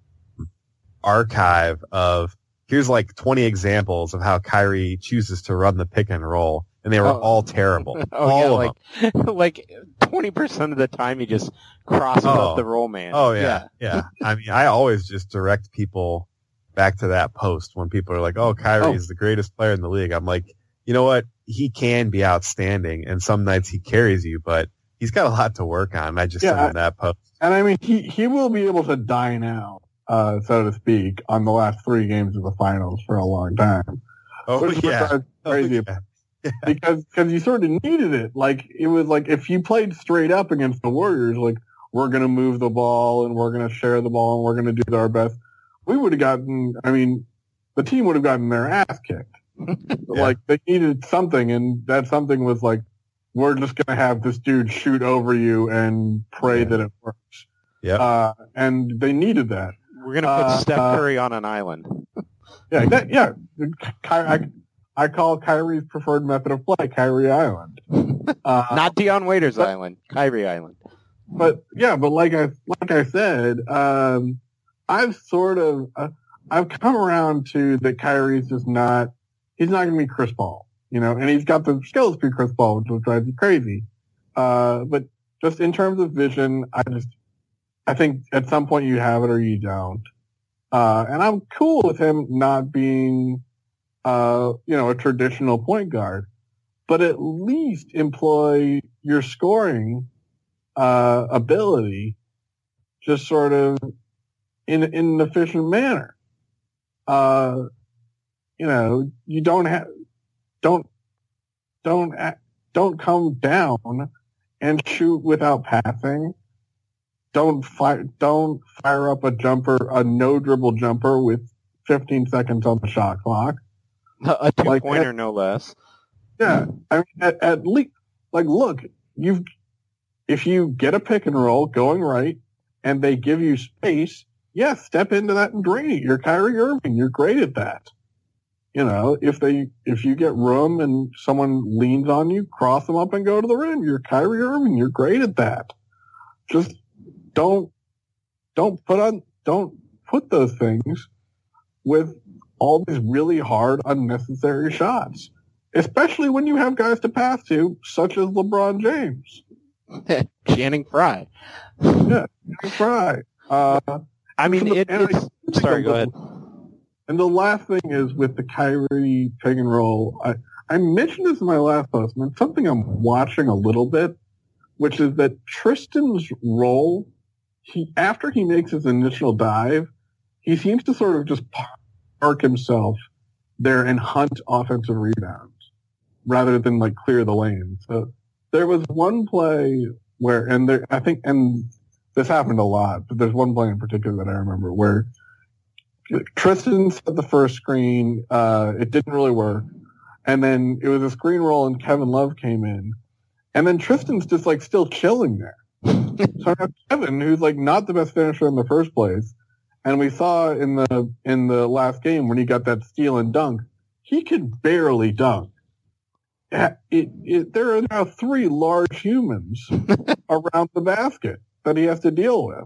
archive of here's like 20 examples of how Kyrie chooses to run the pick and roll. And they were Oh. all terrible. Oh all yeah, of them. like like twenty percent of the time he just crosses Oh. up the roll man. Oh yeah, yeah. I mean, I always just direct people back to that post when people are like, "Oh, Kyrie Oh. is the greatest player in the league." I'm like, you know what? He can be outstanding, and some nights he carries you, but he's got a lot to work on. I just Yeah, sent I- him that post. And I mean, he, he will be able to dine out, uh, so to speak, on the last three games of the finals for a long time. Oh Which- which yeah, I was crazy Oh, about. because because you sort of needed it. Like it was like if you played straight up against the Warriors, like we're gonna move the ball and we're gonna share the ball and we're gonna do our best, we would have gotten. I mean, the team would have gotten their ass kicked. Like they needed something, and that something was like, we're just gonna have this dude shoot over you and pray Yeah. that it works. Yeah, Uh, and they needed that. We're gonna put Uh, Steph uh, Curry on an island. Yeah, that, yeah. Ky- I, I call Kyrie's preferred method of play Kyrie Island. Uh, Not Dion Waiters but- Island, Kyrie Island. but yeah, but like I like I said, um, I've sort of uh, I've come around to that Kyrie's just not, he's not going to be Chris Paul, you know, and he's got the skills to be Chris Paul, which will drive you crazy. Uh, but just in terms of vision, I just, I think at some point you have it or you don't. Uh, and I'm cool with him not being, uh, you know, a traditional point guard, but at least employ your scoring, uh, ability just sort of in, in an efficient manner. Uh, you know, you don't have, don't, don't, don't come down and shoot without passing. Don't fire, don't fire up a jumper, a no dribble jumper with 15 seconds on the shot clock. A two like pointer, no less. Yeah. I mean, at, at least, like, look, you've, if you get a pick and roll going right and they give you space, yes, yeah, step into that and drain it. You're Kyrie Irving. You're great at that. You know, if they, if you get room and someone leans on you, cross them up and go to the rim. You're Kyrie Irving. You're great at that. Just don't, don't put on, don't put those things with all these really hard, unnecessary shots, especially when you have guys to pass to, such as LeBron James. Channing Frye. yeah, Channing Frye. Uh, I mean, it, it's, sorry, go ahead. And the last thing is with the Kyrie pick and roll. I, I mentioned this in my last post, and it's something I'm watching a little bit, which is that Tristan's role, he after he makes his initial dive, he seems to sort of just park himself there and hunt offensive rebounds rather than like clear the lane. So there was one play where, and there, I think, and this happened a lot, but there's one play in particular that I remember where Tristan set the first screen. Uh, it didn't really work. And then it was a screen roll and Kevin Love came in. And then Tristan's just like still chilling there. so I have Kevin, who's like not the best finisher in the first place. And we saw in the, in the last game when he got that steal and dunk, he could barely dunk. It, it, there are now three large humans around the basket that he has to deal with.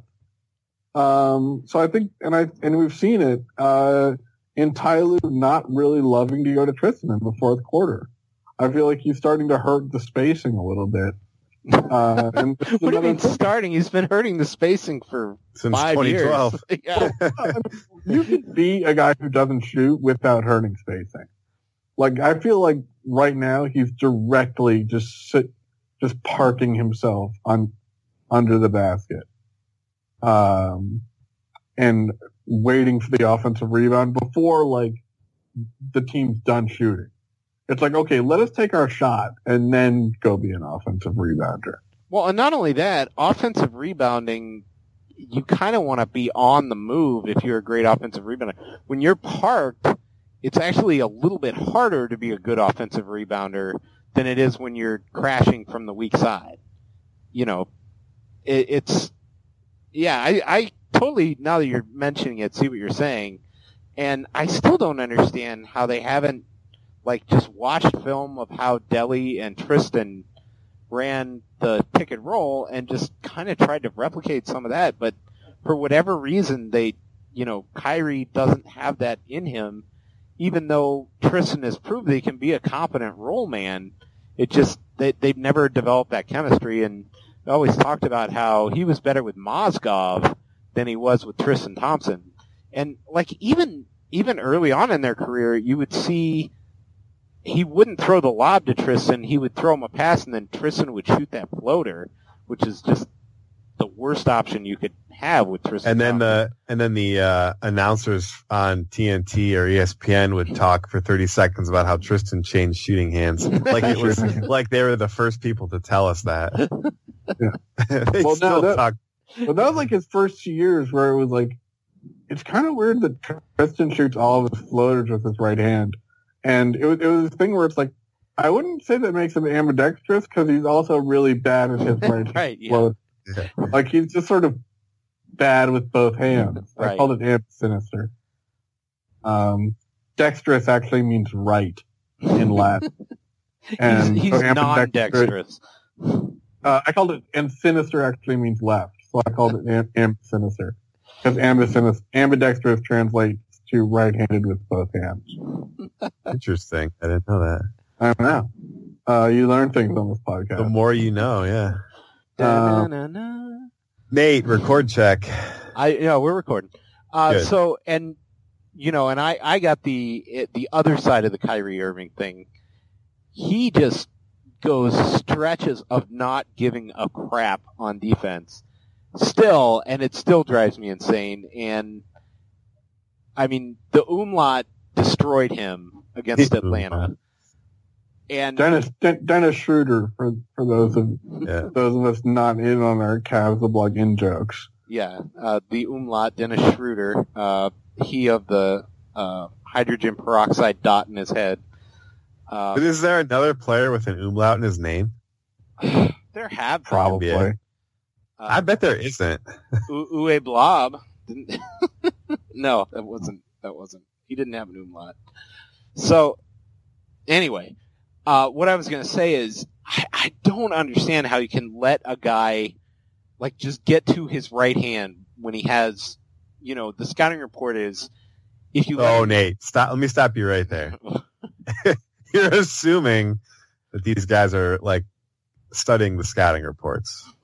Um, so I think, and I, and we've seen it, uh, in Ty Lue not really loving to go to Tristan in the fourth quarter. I feel like he's starting to hurt the spacing a little bit. Uh, and what do you mean thing. starting? He's been hurting the spacing for since five 2012. Years. yeah. you can be a guy who doesn't shoot without hurting spacing. Like I feel like right now he's directly just sit, just parking himself on under the basket um, and waiting for the offensive rebound before like the team's done shooting. It's like, okay, let us take our shot and then go be an offensive rebounder. Well, and not only that, offensive rebounding, you kind of want to be on the move if you're a great offensive rebounder. When you're parked, it's actually a little bit harder to be a good offensive rebounder than it is when you're crashing from the weak side. You know, it, it's yeah, I, I totally now that you're mentioning it, see what you're saying, and I still don't understand how they haven't like just watched film of how Delly and Tristan ran the pick and roll and just kind of tried to replicate some of that, but for whatever reason they, you know, Kyrie doesn't have that in him, even though Tristan has proved that he can be a competent role man. It just they they've never developed that chemistry and always talked about how he was better with Mozgov than he was with Tristan Thompson. And like even even early on in their career, you would see he wouldn't throw the lob to Tristan. He would throw him a pass, and then Tristan would shoot that floater, which is just the worst option you could have with Tristan. And then Thompson. the and then the uh, announcers on TNT or ESPN would talk for 30 seconds about how Tristan changed shooting hands, like it was like they were the first people to tell us that. Yeah. they Well, still no, that- talk. But that was like his first two years where it was like, it's kind of weird that Tristan shoots all of his floaters with his right hand. And it was, it was a thing where it's like, I wouldn't say that makes him ambidextrous because he's also really bad at his right, right, yeah. float. Like he's just sort of bad with both hands. I called it ambisinister. Um, dexterous actually means right in Latin. And he's, he's so ambidextrous- non-dexterous. Uh, I called it, and sinister actually means left, so I called it am- ambisinister because ambisinister, ambidextrous translates to right-handed with both hands. Interesting. I didn't know that. I don't know. Uh, you learn things on this podcast. The more you know, yeah. Uh, Da-na-na-na. Nate, record check. I yeah, we're recording. Uh, Good. so and you know, and I I got the the other side of the Kyrie Irving thing. He just goes stretches of not giving a crap on defense, still, and it still drives me insane. And I mean, the umlaut destroyed him against Atlanta, and Dennis Den- Dennis Schroeder for for those of Yeah. those of us not in on our Cavs the blog in jokes. Yeah, uh, the umlaut, Dennis Schroeder, uh, he of the uh, hydrogen peroxide dot in his head. Uh, But is there another player with an umlaut in his name? there have been, Probably. Uh, I bet there isn't. U- Uwe Blab. No, that wasn't. That wasn't. He didn't have an umlaut. So, anyway, uh, what I was going to say is, I, I don't understand how you can let a guy like just get to his right hand when he has, you know, the scouting report is if you Oh, him- Nate, stop. Let me stop you right there. You're assuming that these guys are like studying the scouting reports.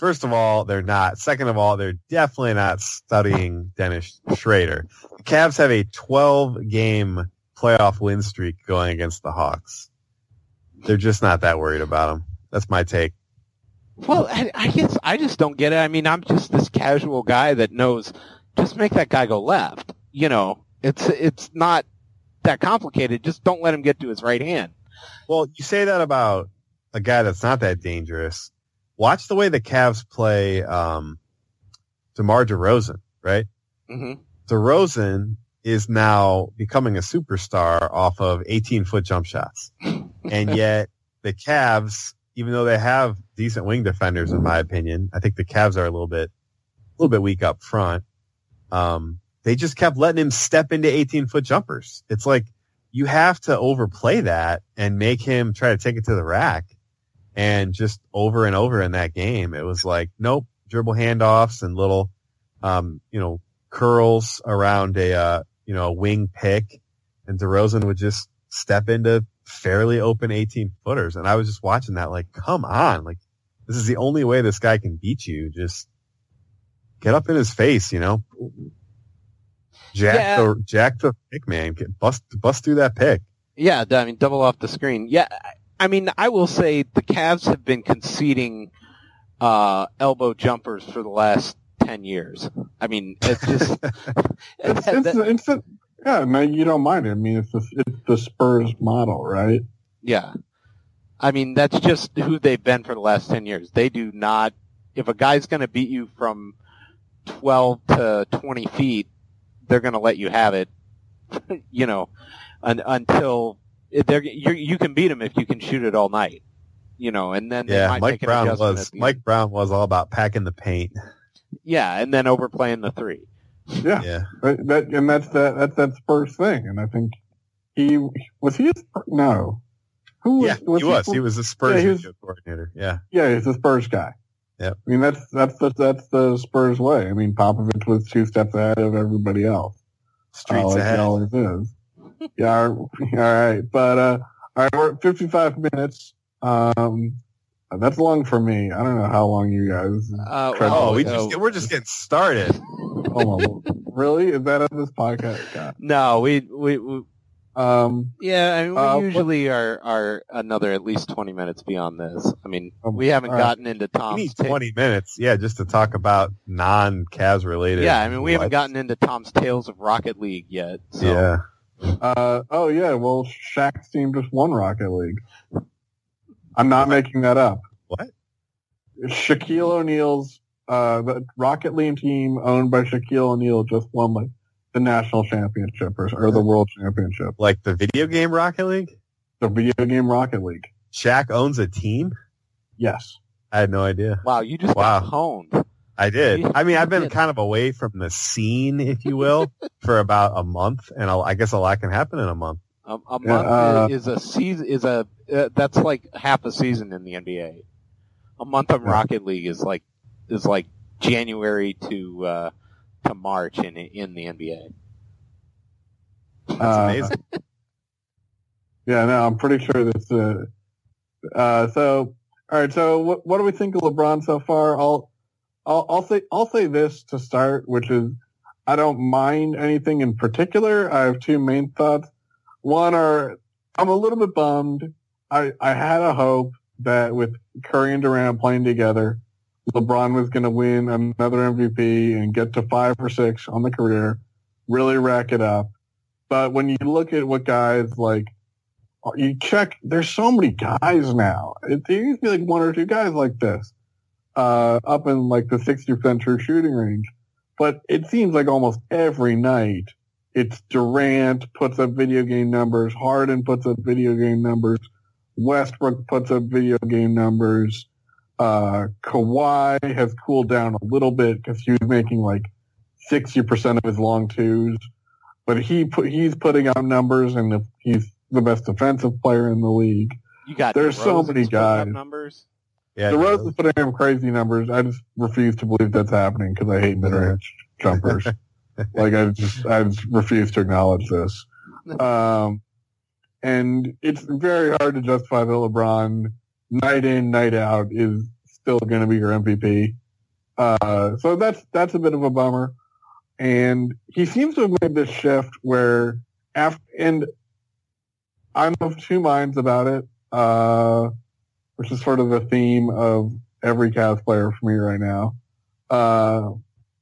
First of all, they're not. Second of all, they're definitely not studying Dennis Schroeder. The Cavs have a 12 game playoff win streak going against the Hawks. They're just not that worried about him. That's my take. Well, I, I guess I just don't get it. I mean, I'm just this casual guy that knows just make that guy go left. You know, it's it's not that complicated. Just don't let him get to his right hand. Well, you say that about a guy that's not that dangerous. Watch the way the Cavs play um, DeMar DeRozan, right? hmm DeRozan is now becoming a superstar off of 18 foot jump shots. And yet the Cavs, even though they have decent wing defenders, in my opinion, I think the Cavs are a little bit, a little bit weak up front. Um, they just kept letting him step into 18 foot jumpers. It's like you have to overplay that and make him try to take it to the rack. And just over and over in that game, it was like, nope, dribble handoffs and little, um, you know, curls around a, uh, you know, a wing pick and DeRozan would just step into fairly open 18 footers. And I was just watching that like, come on. Like this is the only way this guy can beat you. Just get up in his face, you know, jack Yeah. the, jack the pick, man. Get, bust, bust through that pick. Yeah, I mean, double off the screen. Yeah, I- mean, I will say the Cavs have been conceding uh, elbow jumpers for the last ten years. I mean, it's just It's, that- it's, it's a, yeah, no, you don't mind it. I mean, it's the, it's the Spurs model, right? Yeah. I mean, that's just who they've been for the last 10 years. They do not, if a guy's going to beat you from 12 to 20 feet, they're going to let you have it, you know, un, until they're, you you can beat them if you can shoot it all night, you know, and then they Yeah. might Mike make Brown was, Mike end. Brown was all about packing the paint. Yeah, and then overplaying the three. Yeah, Yeah. That, that and that's that that's that Spurs thing. And I think he was he a Spurs? no. Who was, Yeah, he was. He was the Spurs Yeah, he was- video coordinator. Yeah. Yeah, he's a Spurs guy. Yeah. I mean that's that's the that's the Spurs way. I mean Popovich was two steps ahead of everybody else. Streets uh, like ahead. he always is. Yeah, all right. But uh all right, we're at fifty five minutes. Um that's long for me. I don't know how long you guys Uh, Oh, we just, we're just getting started. Hold on. really? Is that on this podcast? God. no, we, we, we Um Yeah, I mean, we Uh, what- usually are, are another at least 20 minutes beyond this. I mean, Um, we haven't all right. gotten into We Tom's need ta- 20 minutes. Yeah, just to talk about non-Cavs related. Yeah, I mean, we haven't gotten into Tom's Tales of Rocket League yet. So. Yeah. Uh, oh yeah, well, Shaq's team just won Rocket League. I'm not making that up. What? Shaquille O'Neal's uh, the Rocket League team owned by Shaquille O'Neal just won like the national championship or, or the world championship. Like the video game Rocket League? The video game Rocket League. Shaq owns a team? Yes. I had no idea. Wow, you just Wow. got honed. I did. I mean, I've been kind of away from the scene, if you will, for about a month, and I'll- I guess a lot can happen in a month. A, a month Yeah, uh, is a season. Is a uh, that's like half a season in the NBA. A month of Rocket League is like is like January to uh, to March in in the NBA. That's Uh, amazing. Yeah, no, I'm pretty sure that's uh, uh so all right, so what what do we think of LeBron so far? I'll I'll I'll say I'll say this to start, which is I don't mind anything in particular. I have two main thoughts. One are I'm a little bit bummed. I I had a hope that with Curry and Durant playing together, LeBron was going to win another MVP and get to five or six on the career, really rack it up. But when you look at what guys like you check, there's so many guys now. It, there used to be like one or two guys like this, uh, up in like the 60% shooting range. But it seems like almost every night it's Durant puts up video game numbers, Harden puts up video game numbers, Westbrook puts up video game numbers, uh, Kawhi has cooled down a little bit because he was making like 60% of his long twos. But he put, he's putting out numbers and he's the best defensive player in the league. You got There's so many guys. numbers. Yeah, The Rose is putting up crazy numbers. I just refuse to believe that's happening because I hate mid-range jumpers. like I just, I just refuse to acknowledge this. Um, and it's very hard to justify that LeBron night in, night out is still going to be your MVP. Uh, so that's, that's a bit of a bummer. And he seems to have made this shift where after, and I'm of two minds about it. Uh, which is sort of the theme of every Cavs player for me right now, uh,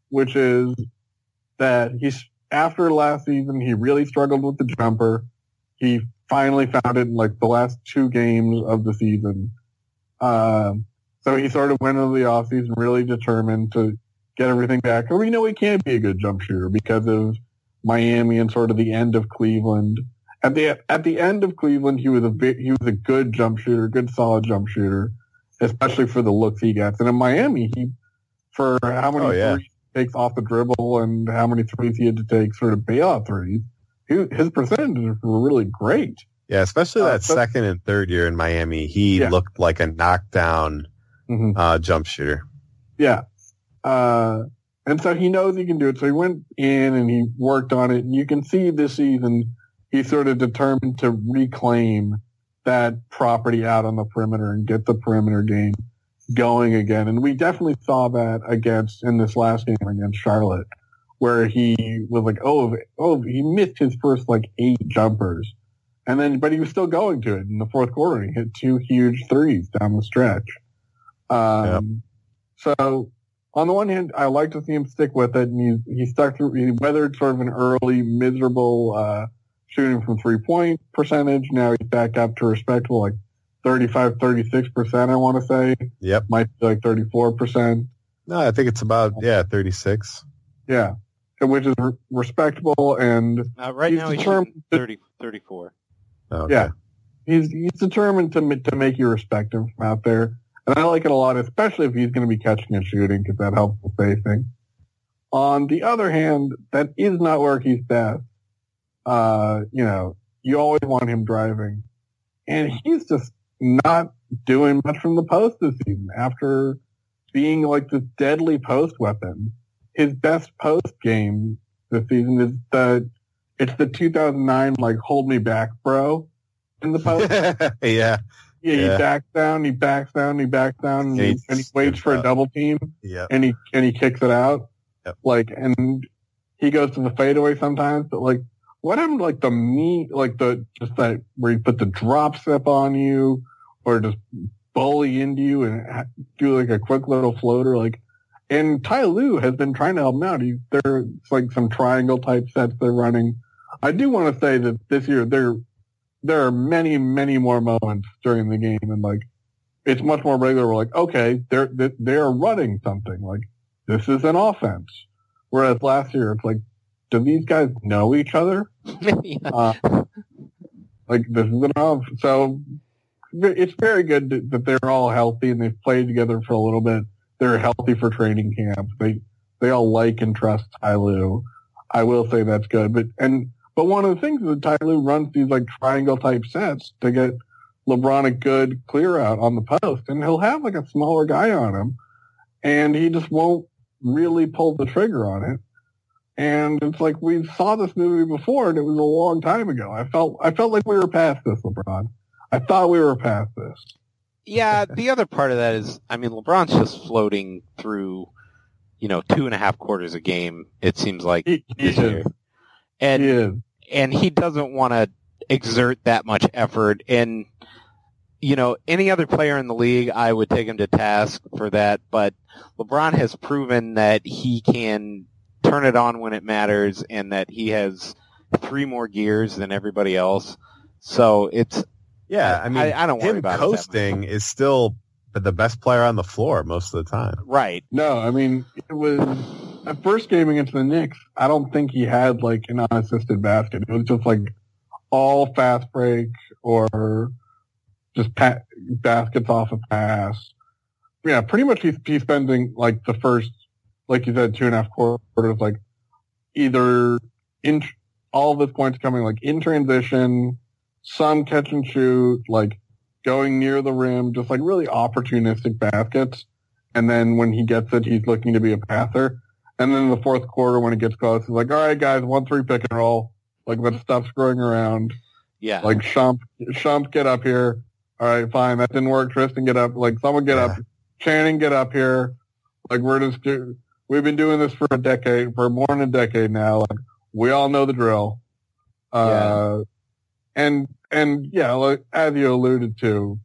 which is that he's after last season he really struggled with the jumper. He finally found it in like the last two games of the season. Um, so he sort of went into the offseason really determined to get everything back. And we know he can't be a good jump shooter because of Miami and sort of the end of Cleveland at the at the end of Cleveland, he was a bit, he was a good jump shooter, good solid jump shooter, especially for the looks he gets. And in Miami, he for how many Oh, yeah. threes he takes off the dribble and how many threes he had to take sort of bailout threes, he, his percentages were really great. Yeah, especially Uh, that so- second and third year in Miami, he Yeah. looked like a knockdown hmm uh, jump shooter. Yeah. Uh, and so he knows he can do it. So he went in and he worked on it. And you can see this season, he's sort of determined to reclaim that property out on the perimeter and get the perimeter game going again. And we definitely saw that against, in this last game against Charlotte, where he was like, oh, oh, he missed his first like eight jumpers. And then, but he was still going to it in the fourth quarter. He hit two huge threes down the stretch. Um, so on the one hand, I like to see him stick with it, and he he stuck through. He weathered sort of an early miserable uh, shooting from three point percentage. Now he's back up to respectable, like 35, 36 percent. I want to say Yep. might be like thirty four percent. No, I think it's about yeah, thirty six. Yeah, which is re- respectable, and Uh, right He's now he's determined shooting 30, 34. Okay. Yeah. he's he's determined to to make you respect him from out there, and I like it a lot, especially if he's going to be catching and shooting because that helps the spacing. On the other hand, that is not where he's best. Uh, you know, you always want him driving, and he's just not doing much from the post this season. After being like this deadly post weapon, his best post game this season is the it's the 2009 like hold me back, bro. In the post, yeah. yeah, he Yeah. backs down, he backs down, he backs down, and, he, he and he waits for a double team, Yeah. and he and he kicks it out. Yep. Like, and he goes to the fadeaway sometimes, but like, what happened to like the meat, like the just that where he put the drop step on you, or just bully into you and do like a quick little floater, like. And Ty Lue has been trying to help him out. He, there's like some triangle type sets they're running. I do want to say that this year there there are many many more moments during the game, and like it's much more regular. We're like, okay, they're they're running something. Like this is an offense. Whereas last year, it's like, do these guys know each other? yeah. Uh, like this is off. So it's very good that- that they're all healthy and they've played together for a little bit. They're healthy for training camp. They they all like and trust Ty Lue. I will say that's good. But and but one of the things is that Ty Lue runs these like triangle type sets to get LeBron a good clear out on the post, and he'll have like a smaller guy on him, and he just won't really pull the trigger on it. And it's like we saw this movie before, and it was a long time ago. I felt I felt like we were past this, LeBron. I thought we were past this. Yeah, the other part of that is, I mean, LeBron's just floating through, you know, two and a half quarters a game. It seems like He, he this is. year, and he is. and he doesn't want to exert that much effort. And you know, any other player in the league, I would take him to task for that. But LeBron has proven that he can turn it on when it matters, and that he has three more gears than everybody else. So it's Yeah, I mean, I, I don't worry him about it that coasting is still the best player on the floor most of the time. right. No, I mean it was that first game against the Knicks. I don't think he had like an unassisted basket. It was just like all fast break or just pa- baskets off a pass. Yeah, pretty much he's, he's spending like the first, like you said, two and a half quarters, like either in all of his points coming like in transition, some catch and shoot, like going near the rim, just like really opportunistic baskets. And then when he gets it, he's looking to be a passer. And then in the fourth quarter, when it gets close, he's like, all right, guys, one, three pick and roll. Like, let's stop screwing around. Yeah. Like, Shump, Shump, get up here. All right, fine. That didn't work. Tristan, get up. Like, someone get up. Channing, get up here. Like, we're just, we've been doing this for a decade, for more than a decade now. Like, we all know the drill. Uh, and, and yeah, like, as you alluded to,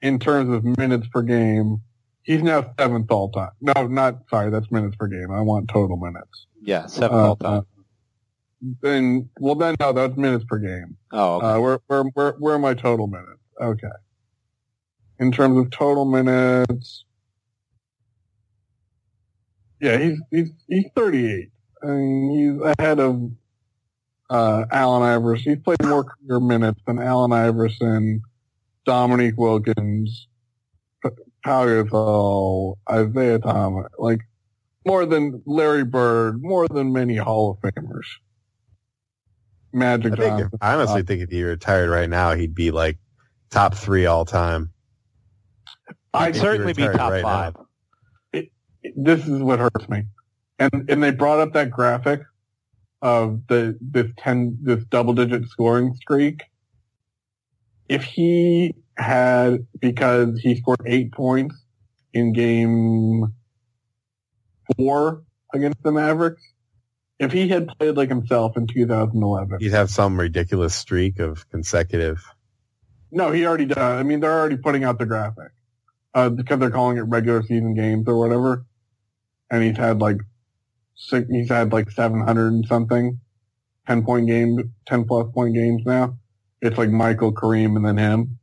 in terms of minutes per game, he's now seventh all time. No, not, sorry, that's minutes per game. I want total minutes. yeah. seventh Uh, all time. Then, well, then, no, that's minutes per game. Oh, okay. Uh, where, where, where, where are my total minutes? Okay. In terms of total minutes, yeah, he's, he's, he's 38. I mean, he's ahead of, uh, Allen Iverson. He's played more career minutes than Allen Iverson, Dominique Wilkins, P- Pau Gasol, Isiah Thomas, like, more than Larry Bird, more than many Hall of Famers. Magic I, think. I honestly think if he retired right now, he'd be like top three all time. I'd certainly be top right five. This is what hurts me. And and they brought up that graphic of the this ten this double digit scoring streak. If he had because he scored eight points in game four against the Mavericks, if he had played like himself in 2011, He'd have some ridiculous streak of consecutive. no, he already does. I mean, they're already putting out the graphic uh, because they're calling it regular season games or whatever. And he's had like six, he's had like 700 and something, 10 point game, 10 plus point games now. It's like Michael Kareem and then him.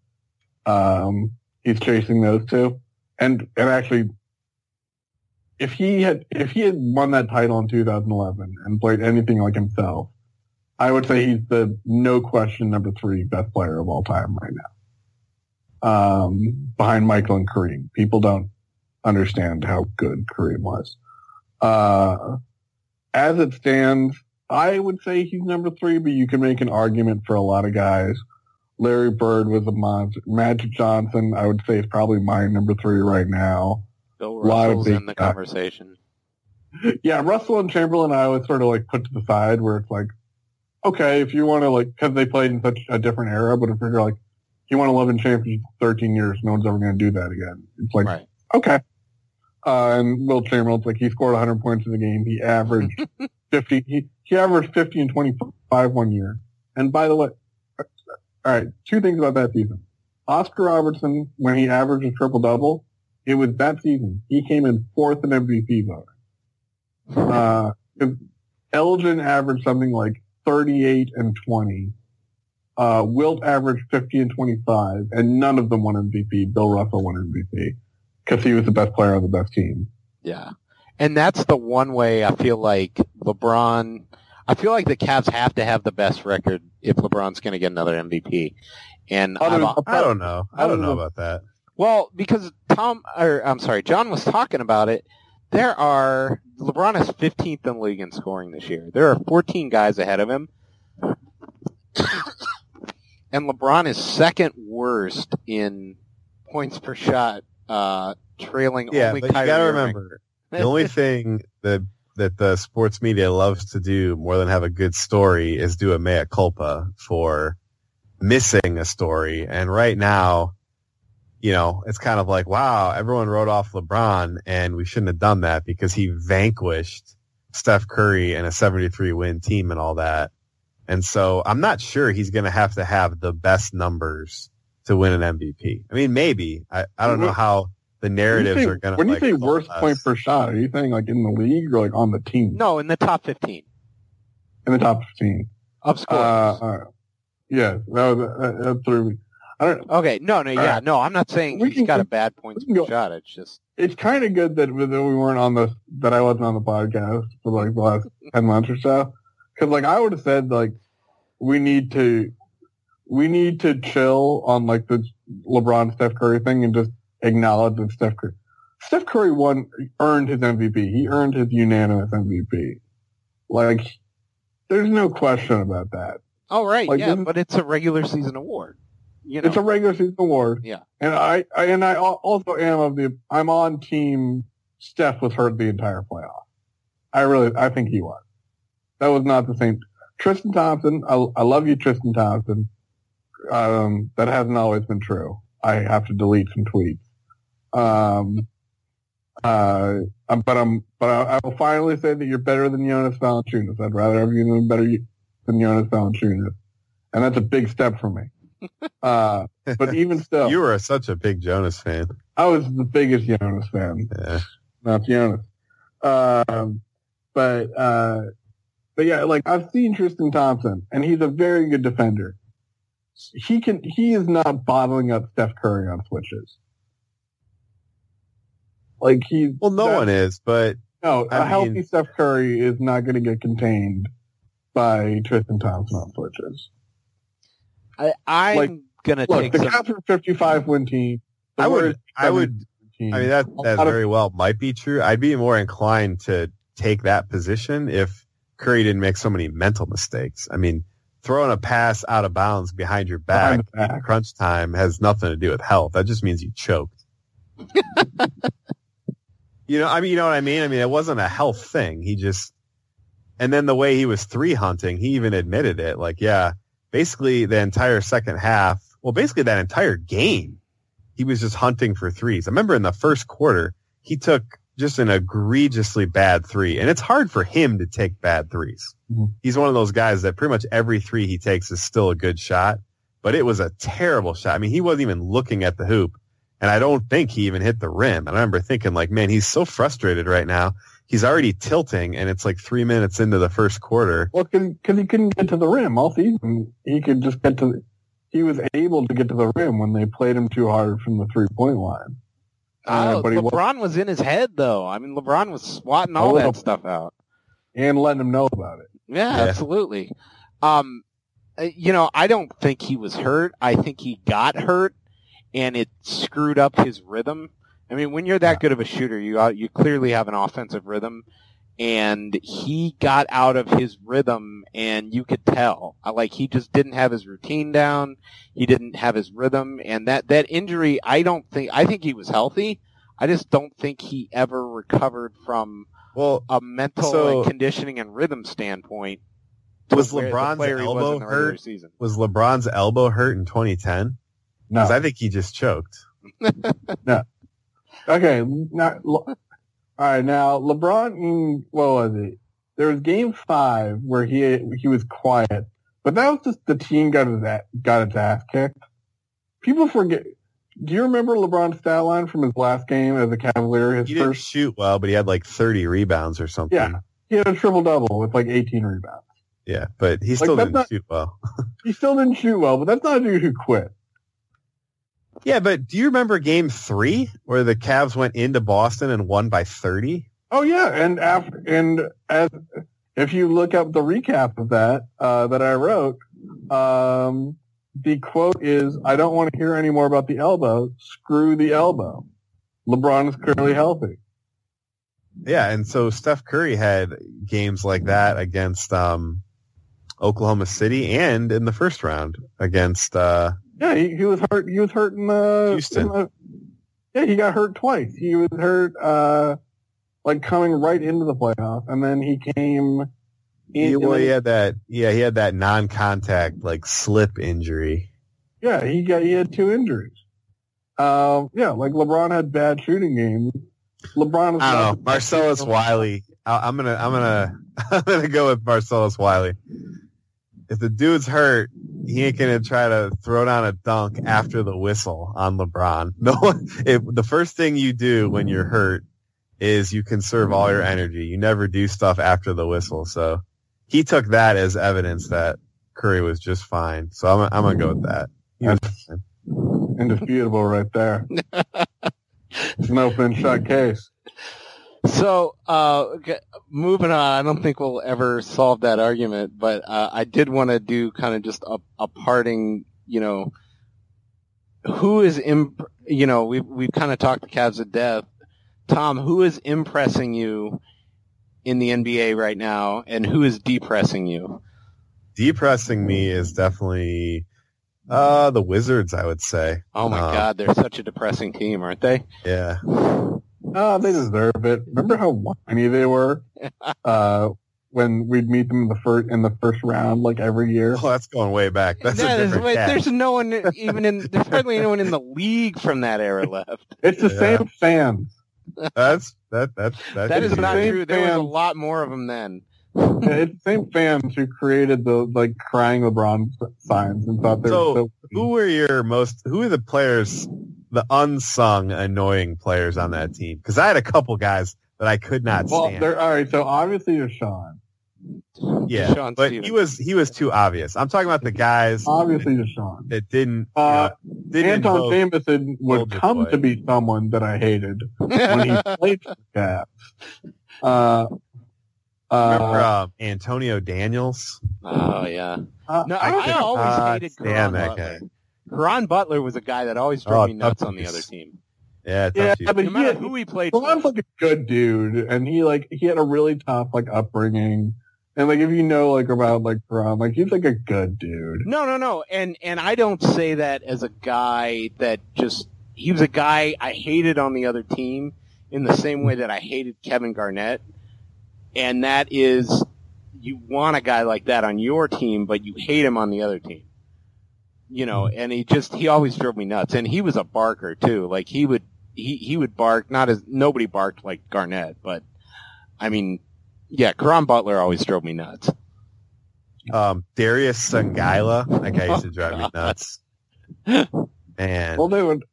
Um, he's chasing those two. And, and actually, if he had, if he had won that title in 2011 and played anything like himself, I would say he's the no question number three best player of all time right now. Um, behind Michael and Kareem. People don't understand how good Kareem was. Uh, as it stands, I would say he's number three, but you can make an argument for a lot of guys. Larry Bird was a monster. Magic Johnson, I would say, is probably my number three right now. Bill lot of Russell's in the guys. conversation. Yeah, Russell and Chamberlain, I always sort of like put to the side where it's like, okay, if you want to like, because they played in such a different era, but if you're like, you want to live in championship 13 years, no one's ever going to do that again. It's like, right. Okay. Uh, and Wilt Chamberlain's like, he scored 100 points in the game. He averaged 50, he, he averaged 50 and 25 one year. And by the way, all right, two things about that season. Oscar Robertson, when he averaged a triple double, it was that season. He came in fourth in MVP voting. Uh, Elgin averaged something like 38 and 20. Uh, Wilt averaged 50 and 25, and none of them won MVP. Bill Russell won MVP because he was the best player on the best team. Yeah. And that's the one way I feel like LeBron, I feel like the Cavs have to have the best record if LeBron's going to get another MVP. And Other I've, I don't know. I don't know about that. well, because Tom, or I'm sorry, John was talking about it. There are, LeBron is 15th in the league in scoring this year. There are 14 guys ahead of him. and LeBron is second worst in points per shot, uh, trailing Yeah, only but you gotta Irving. remember the only thing the that the sports media loves to do more than have a good story is do a mea culpa for missing a story. And right now, you know, it's kind of like, wow, everyone wrote off LeBron and we shouldn't have done that because he vanquished Steph Curry and a 73 win team and all that. And so I'm not sure he's going to have to have the best numbers to win an MVP. I mean, maybe. I, I don't know how the narratives When you are going to. When you like, say worst coalesce. point per shot, are you saying like in the league or like on the team? No, in the top 15 in the top fifteen. of Uh, uh, yeah, that was that, that. I don't. okay, no, no, yeah, right. no, I'm not saying We he's can got a bad points per go- shot. It's just It's kind of good that, that we weren't on the that I wasn't on the podcast for like the last ten months or so. Because like I would have said like we need to we need to chill on like the LeBron Steph Curry thing and just acknowledge that Steph Curry Steph Curry won earned his MVP. He earned his unanimous MVP. Like there's no question about that. oh right, Like, yeah, but it's a regular season award. You know, It's a regular season award. Yeah. And I, I and I also am of the I'm on team Steph was hurt the entire playoff. I really I think he was. That was not the same. Tristan Thompson, I, I love you, Tristan Thompson. Um, that hasn't always been true. I have to delete some tweets. Um, uh, but I'm, but I, I will finally say that you're better than Jonas Valanciunas. I'd rather have you than better than Jonas Valanciunas, and that's a big step for me. Uh, but even still, You were such a big Jonas fan. I was the biggest Jonas fan, Yeah. not Jonas. Um, but uh, but yeah, like I've seen Tristan Thompson, and he's a very good defender. He can. He is not bottling up Steph Curry on switches. Like he. Well, no one is, but No, a I healthy mean- Steph Curry is not going to get contained by Tristan Thompson on switches. I, I'm like, gonna Look, take the some. Cavs are 55 win team. The I would, I would, team. I mean, that, that lot of- very well might be true. I'd be more inclined to take that position if Curry didn't make so many mental mistakes. I mean, throwing a pass out of bounds behind your back back. crunch time has nothing to do with health. That just means you choked. you know, I mean, you know what I mean? I mean, it wasn't a health thing. He just, and then the way he was three hunting, he even admitted it. Like, yeah, basically the entire second half, well, basically that entire game, he was just hunting for threes. I remember in the first quarter, he took just an egregiously bad three. And it's hard for him to take bad 3s Mhm. He's one of those guys that pretty much every three he takes is still a good shot, but it was a terrible shot. I mean, he wasn't even looking at the hoop. And I don't think he even hit the rim. And I remember thinking like, man, he's so frustrated right now. He's already tilting and it's like three minutes into the first quarter. Well, because he couldn't get to the rim all season. He could just get to. He was able to get to the rim when they played him too hard from the three point line. Uh, Oh, but was LeBron was in his head though. I mean, LeBron was swatting all that stuff out. and letting him know about it. Yeah, Yeah. absolutely. Um, uh, you know, I don't think he was hurt. I think he got hurt, and it screwed up his rhythm. I mean, when you're that good of a shooter, you uh, you clearly have an offensive rhythm, and he got out of his rhythm, and you could tell. Like he just didn't have his routine down. He didn't have his rhythm, and that that injury, I don't think. I think he was healthy. I just don't think he ever recovered from Well, a mental So- and conditioning and rhythm standpoint. Was LeBron's player he was elbow in the regular hurt? Season. was LeBron's elbow hurt in 2010? No. Because I think he just choked. No. Okay. Now, all right. Now LeBron. What was it? There was Game Five where he he was quiet, but that was just the team got his got its ass kicked. People forget. Do you remember LeBron's stat line from his last game as a Cavalier? His He didn't first. shoot well, but he had like 30 rebounds or something. Yeah. He had a triple double with like 18 rebounds. Yeah, but he still that's didn't not- shoot well. He still didn't shoot well, but that's not a dude who quit. Yeah, but do you remember game three where the Cavs went into Boston and won by 30? Oh yeah, and after and as if you look up the recap of that uh, that I wrote, um, the quote is, "I don't want to hear any more about the elbow. Screw the elbow. LeBron is currently healthy." Yeah, and so Steph Curry had games like that against um, Oklahoma City and in the first round against uh, Yeah, he, he was hurt. He was hurt in the Houston. in the- yeah, he got hurt twice. He was hurt uh, like coming right into the playoffs, and then he came. He, well, he had that. Yeah, he had that non-contact like slip injury. yeah, he got he had two injuries. Um, yeah, like LeBron had bad shooting games. LeBron I don't know. Marcellus. Wiley. I, I'm gonna. I'm gonna. I'm gonna go with Marcellus Wiley. If the dude's hurt, he ain't gonna try to throw down a dunk after the whistle on LeBron. No, one- if the first thing you do when you're hurt is you conserve all your energy. You never do stuff after the whistle. So he took that as evidence that Curry was just fine. So I'm. I'm gonna go with that. He indisputable right there. it's an open shut case. So, uh, moving on, I don't think we'll ever solve that argument, but uh, I did want to do kind of just a, a parting, you know, who is, imp- you know, we've, we've kind of talked the Cavs to death. Tom, who is impressing you in the NBA right now, and who is depressing you? Depressing me is definitely uh the Wizards. I would say. Oh my Um, God, they're such a depressing team, aren't they? Yeah. Oh, they deserve it. Remember how whiny they were uh, when we'd meet them in the first in the first round, like every year. Oh, that's going way back. That's That a is- wait, there's no one even in, there's hardly anyone in the league from that era left. It's the Yeah. same fans. That's that that that, That could is be not it. Same true. There was a lot more of them then. it's the same fans who created the like crying LeBron signs and thought they So, were so. Who were your most? Who are the players? The unsung annoying players on that team? Because I had a couple guys that I could not Well, stand. they're all right. So obviously, you're Sean. yeah, Deshaun but Stevens. he was he was too obvious. I'm talking about the guys Obviously, Deshaun. that didn't. you Uh, know, didn't Antawn invoke- Jamison would come Boy. to be someone that I hated when he played for the Cavs. Uh, Remember uh, Antonio Daniels? oh yeah. uh, No, I I, could- always uh, hated stand Caron that guy. Caron Butler was a guy that always drove Oh, me nuts on the other team. Yeah, yeah, tough but No he matter had, who he played Caron's for. like a good dude, and he like he had a really tough like upbringing, and like if you know like about like Karan, like he's like a good dude. No, no, no. And and I don't say that as a guy that just he was a guy I hated on the other team in the same way that I hated Kevin Garnett. And that is you want a guy like that on your team, but you hate him on the other team. You know, and he just he always drove me nuts. And he was a barker too. Like he would he he would bark not as nobody barked like Garnett, but I mean yeah, Caron Butler always drove me nuts. Um, Darius Songaila, that guy used to drive me nuts. Man, Well, they would.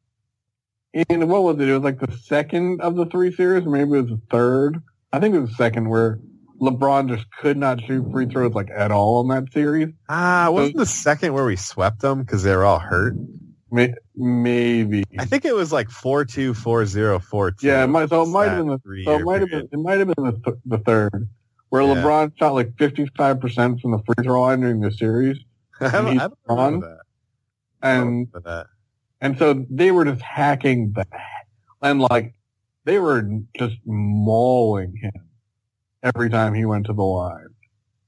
And what was it? It was like the second of the three series, or maybe it was the third. I think it was the second where LeBron just could not shoot free throws like at all in that series. ah, wasn't the second where we swept them because they were all hurt? May- Maybe. I think it was like four two, four zero, four two. Yeah, it might, so it might have been the so it might have been it might have been the, the third where Yeah. LeBron shot like fifty five percent from the free throw line during the series, I don't, I don't that. And that. and so they were just hacking that, and like they were just mauling him every time he went to the line.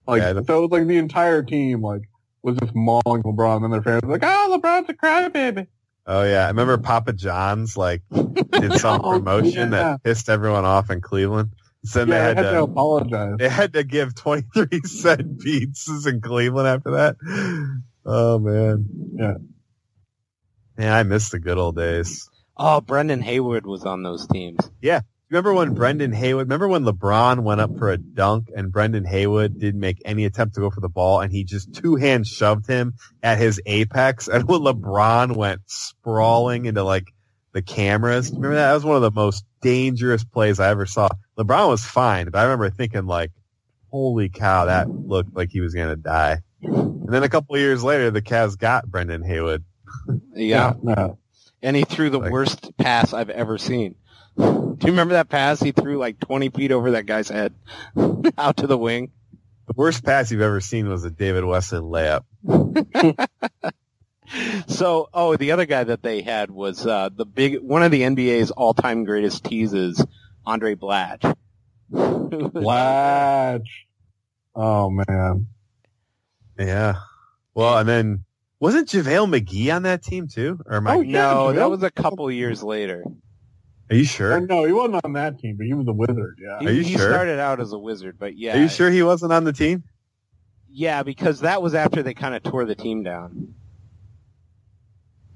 Like Yeah, so, it was like the entire team like was just mauling LeBron, and their fans were like, "Oh, LeBron's a crybaby." Oh yeah, I remember Papa John's like did some Oh, promotion yeah. that pissed everyone off in Cleveland. So then yeah, they had had to to apologize. they had to give twenty three cent pizzas in Cleveland after that. Oh man, Yeah. man, I miss the good old days. Oh, Brendan Haywood was on those teams. Remember when Brendan Haywood? Remember when LeBron went up for a dunk and Brendan Haywood didn't make any attempt to go for the ball and he just two hands shoved him at his apex and when LeBron went sprawling into like the cameras. Remember that? That was one of the most dangerous plays I ever saw. LeBron was fine, but I remember thinking like, holy cow, that looked like he was going to die. And then a couple of years later, the Cavs got Brendan Haywood. Yeah. yeah. And he threw the Like- worst pass I've ever seen. Do you remember that pass? He threw like 20 feet over that guy's head out to the wing. The worst pass you've ever seen was a David Wesson layup. So, oh, the other guy that they had was uh, the big one of the NBA's all-time greatest teases, Andray Blatche. Blatche. Oh man. Yeah. Well, and then wasn't JaVale McGee on that team too? Or am I? Oh, yeah. no, that was a couple years later. Are you sure? no, he wasn't on that team, but he was a wizard. Yeah. He, Are you he sure? started out as a wizard, but yeah. Are you sure he wasn't on the team? Yeah, because that was after they kind of tore the team down.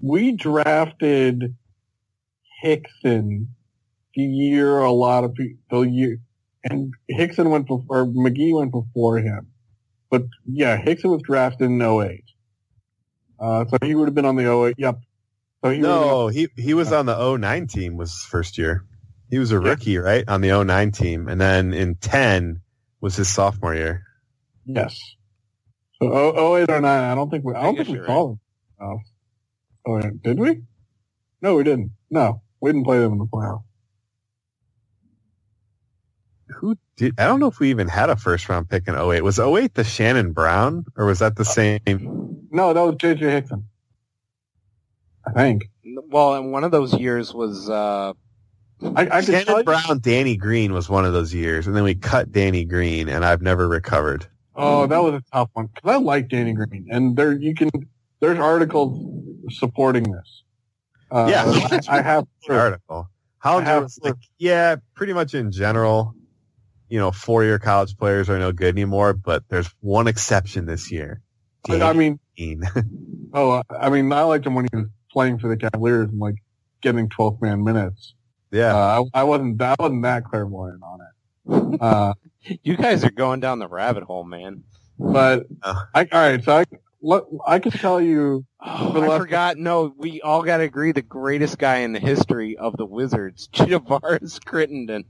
we drafted Hickson the year a lot of people, the year, and Hickson went before, or McGee went before him. But yeah, Hickson was drafted in 08. Uh, so he would have been on the 08, yep. Oh, Would've No, he he was on the 09 team was his first year. He was a rookie, right, on the 09 team, and then in 10 was his sophomore year. yes. So oh, 08 or 09, I don't think we, I I don't guess think we you're saw them. Oh. oh, did we? No, we didn't. No, we didn't play them in the playoffs. Who did? I don't know if we even had a first round pick in 08. Was 08 the Shannon Brown, or was that the uh, same? No, that was JJ Hickson. I think. Well, and one of those years was uh, I, I could Shannon you, Brown, Danny Green was one of those years, and then we cut Danny Green, and I've never recovered. Oh, that was a tough one because I like Danny Green, and there you can there's articles supporting this. Uh, Yeah. I, I have. Good article. Hollinger have was like, yeah, pretty much in general, you know, four year college players are no good anymore, but there's one exception this year. I, I mean, Green. oh, I mean, I liked him when he was playing for the Cavaliers and like getting 12th man minutes. yeah. Uh, I, I wasn't that I wasn't that clairvoyant on it. Uh, you guys are going down the rabbit hole, man. but Uh. I, all right, so I let, I can tell you. Oh, I last- forgot. No, we all got to agree the greatest guy in the history of the Wizards, Javaris Crittenton.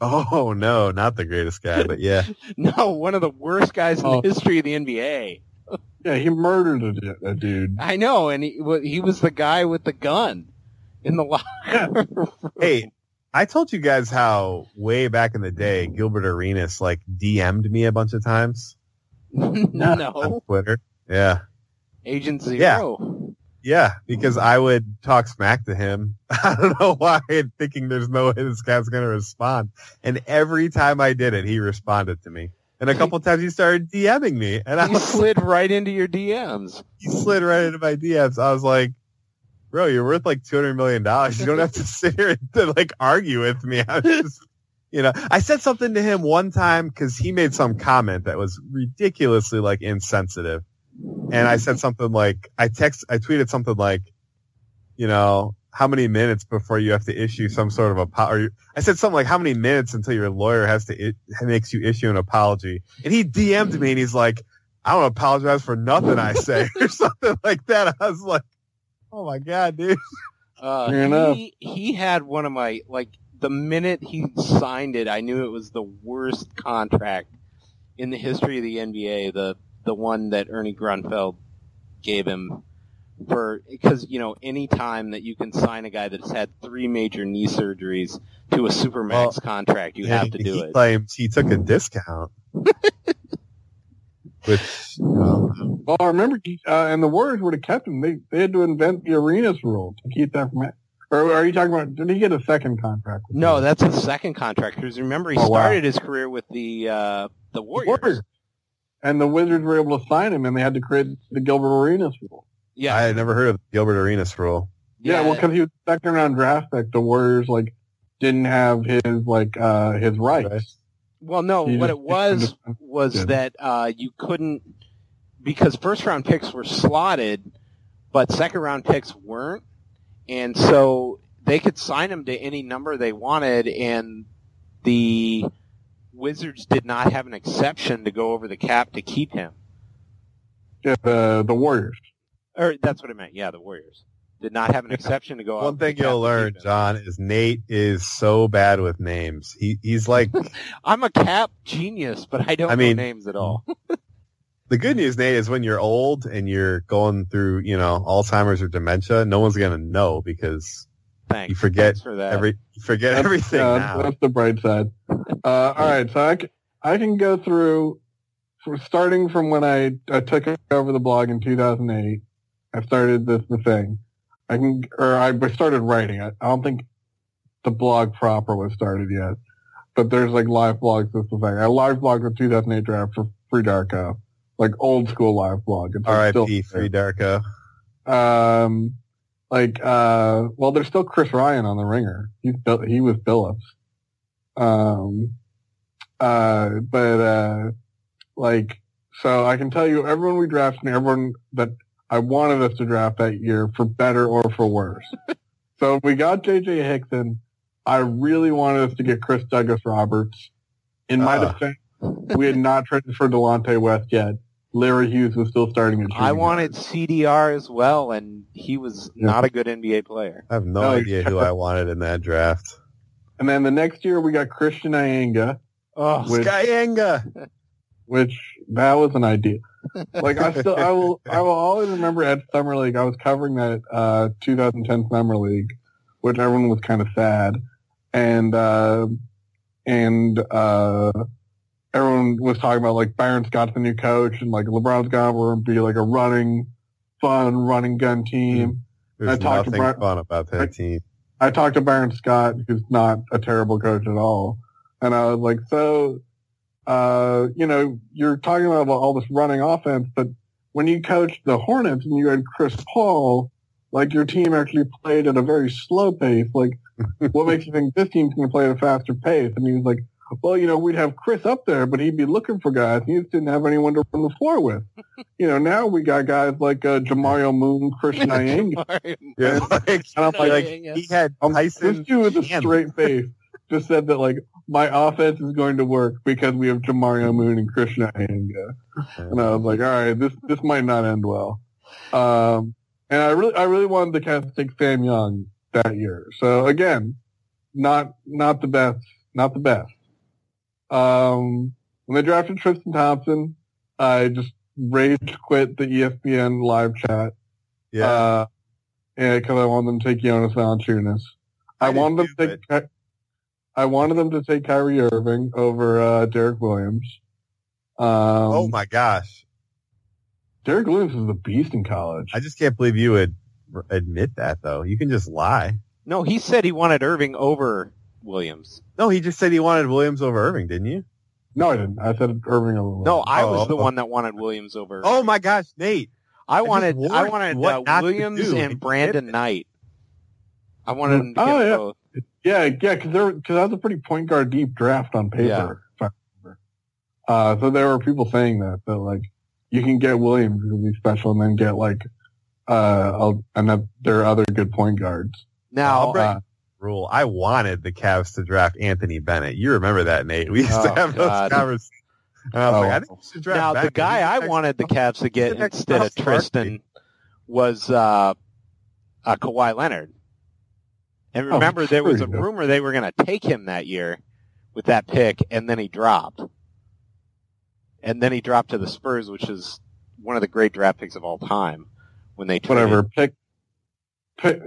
oh no, not the greatest guy, but yeah. No, one of the worst guys in Oh. the history of the NBA. Yeah, he murdered a, a dude. I know, and he he was the guy with the gun in the locker. room. Hey, I told you guys how way back in the day, Gilbert Arenas like DM'd me a bunch of times on no, Twitter. Yeah. Agent Yeah. Zero. Yeah, because I would talk smack to him. I don't know why, thinking there's no way this guy's going to respond. And every time I did it, he responded to me. And a couple times he started DMing me, and I was, slid right into your DMs. he slid right into my DMs. I was like, "Bro, you're worth like two hundred million dollars. You don't have to sit here and like argue with me." I just, you know, I said something to him one time because he made some comment that was ridiculously like insensitive, and I said something like, I text, I tweeted something like, you know, how many minutes before you have to issue some sort of apology? I said something like, how many minutes until your lawyer has to I- makes you issue an apology? And he DM'd me and he's like, I don't apologize for nothing I say or something like that. I was like, oh my god, dude. Uh, Fair enough. he, he had one of my like the minute he signed it, I knew it was the worst contract in the history of the NBA. The the one that Ernie Grunfeld gave him for because you know any time that you can sign a guy that's had three major knee surgeries to a supermax Well, contract, you have to do he it. claims he took a discount. Which, you know, Well, I remember, uh, and the Warriors would have kept him. They they had to invent the arenas rule to keep that from. Or are you talking about? Did he get a second contract? No, them? that's a second contract. Because remember, he Oh, wow. started his career with the uh, the The Warriors. Warriors. And the Wizards were able to sign him, and they had to create the Gilbert Arenas rule. Yeah, I had never heard of the Gilbert Arenas rule. Yeah, well, because he was second round draft pick, the Warriors like didn't have his like uh his rights. Right. Well, no, He what just- it was was Yeah. that uh, you couldn't because first round picks were slotted, but second round picks weren't, and so they could sign him to any number they wanted, and the Wizards did not have an exception to go over the cap to keep him. Yeah, the the Warriors. Or that's what I meant. Yeah, the Warriors did not have an exception to go. One thing you'll learn, keep. John, is Nate is so bad with names. He he's like I'm a cap genius, but I don't I mean- know names at all. the good news, Nate, is when you're old and you're going through, you know, Alzheimer's or dementia, no one's gonna know because Thanks. you forget Thanks for that. every you forget That's- everything yeah, now. That's the bright side. Uh, all right, so I can, can go through for starting from when I, I took over the blog in 2008. I started this the thing. I can or I started writing. I, I don't think the blog proper was started yet, but there's like live blogs. This the thing. I live blogged the 2008 draft for Free Darko, like old school live blog. It's like R.I.P. Free Darko. um, like, uh, well, there's still Chris Ryan on the ringer. He's he was Phillips. Um, uh, but, uh, like, so I can tell you everyone we drafted and everyone that I wanted us to draft that year for better or for worse. so we got JJ Hickson. I really wanted us to get Chris Douglas Roberts. In my Uh. defense, we had not traded for Delonte West yet. Larry Hughes was still starting at I wanted. CDR as well, and he was Yeah. not a good NBA player. I have no No, idea who I wanted in that draft. And then the next year we got Christian Eyenga, Oh, With- Skyanga. which that was an idea. Like I still, I will, I will always remember at Summer League. I was covering that uh, 2010 Summer League, which everyone was kind of sad, and uh, and uh, everyone was talking about like Byron Scott's the new coach, and like LeBron's gonna be like a running, fun running gun team. There's I talked to nothing Brian- fun about that I- team. I talked to Byron Scott, who's not a terrible coach at all, and I was like, so, uh, you know, you're talking about all this running offense, but when you coached the Hornets and you had Chris Paul, like your team actually played at a very slow pace. Like, what makes you think this team's going to play at a faster pace? And he was like, well, you know, we'd have Chris up there, but he'd be looking for guys. He just didn't have anyone to run the floor with. you know, now we got guys like uh, Jamario Moon, Chris Eyenga. Yeah, like, And I'm like, like he had um, Tyson. this dude with a straight face just said that like my offense is going to work because we have Jamario Moon and Christian Eyenga. And I was like, all right, this this might not end well. Um, and I really I really wanted the Cavs to take Sam Young that year. So again, not not the best, not the best. Um, when they drafted Tristan Thompson, I just rage quit the ESPN live chat. Yeah, Uh, yeah, because I wanted them to take Jonas Valanciunas. I, I wanted them to take. Ky- I wanted them to take Kyrie Irving over uh, Derrick Williams. Um, oh my gosh, Derrick Williams was a beast in college. I just can't believe you would admit that though. You can just lie. no, he said he wanted Irving over Williams. No, he just said he wanted Williams over Irving, didn't you? no, I didn't. I said Irving over. Williams. No, I was the Oh. one that wanted Williams over. Oh my gosh, Nate. I just wanted I wanted you what uh, Williams and and Brandon. Knight. I wanted him to Oh, get yeah. both. Yeah, yeah, because there because that was a pretty point guard deep draft on paper. Yeah. if I remember. Uh, so there were people saying that that like you can get Williams to be special and then get like uh and that there are other good point guards. Now, I'll break Uh, rule. I wanted the Cavs to draft Anthony Bennett. You remember that, Nate? We used Oh, to have those conversations. And I was Oh. like, I think we should draft now the guy I wanted the Cavs to get instead of Tristan was uh, uh, Kawhi Leonard. And Oh, remember, there was a sure you do. rumor they were going to take him that year with that pick, and then he dropped. And then he dropped to the Spurs, which is one of the great draft picks of all time. When they whatever. Pick, pick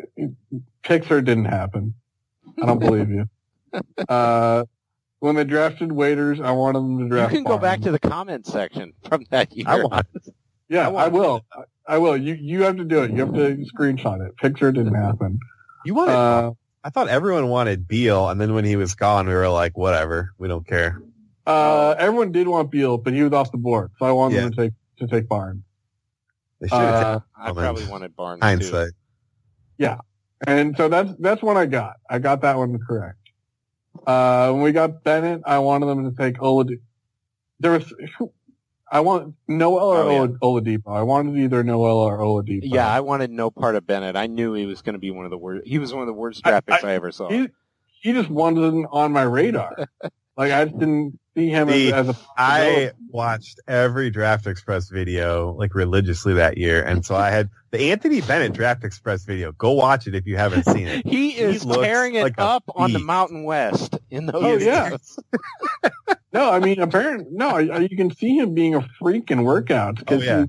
Pixar didn't happen. I don't believe you. Uh, when they drafted waiters, I wanted them to draft. You can go back to the comment section from that year. I want Yeah, I I, will. I, I will. You you have to do it. You have to screenshot it. Picture didn't happen. You wanted? Uh, I thought everyone wanted Beal, and then when he was gone, we were like, whatever, we don't care. uh, everyone did want Beal, but he was off the board, so I wanted Yeah. them to take to take Barnes. They should have Uh, I probably wanted Barnes taken too. hindsight. Yeah. And so that's that's what I got. I got that one correct. Uh, when we got Bennett, I wanted them to take Oladipo. There was, I want Noel or Oh, yeah. Ola- Oladipo. I wanted either Noel or Oladipo. Yeah, I wanted no part of Bennett. I knew he was going to be one of the worst. He was one of the worst draft I- picks I, ever saw. he he just wasn't on my radar. like I just didn't see him See, as, as a. I watched every Draft Express video like religiously that year, and so I had the Anthony Bennett Draft Express video. Go watch it if you haven't seen it. He is looks tearing it like up on the. Mountain West in those. Oh, yeah. No, I mean, apparently, no, you can see him being a freak in workouts because Oh, yeah.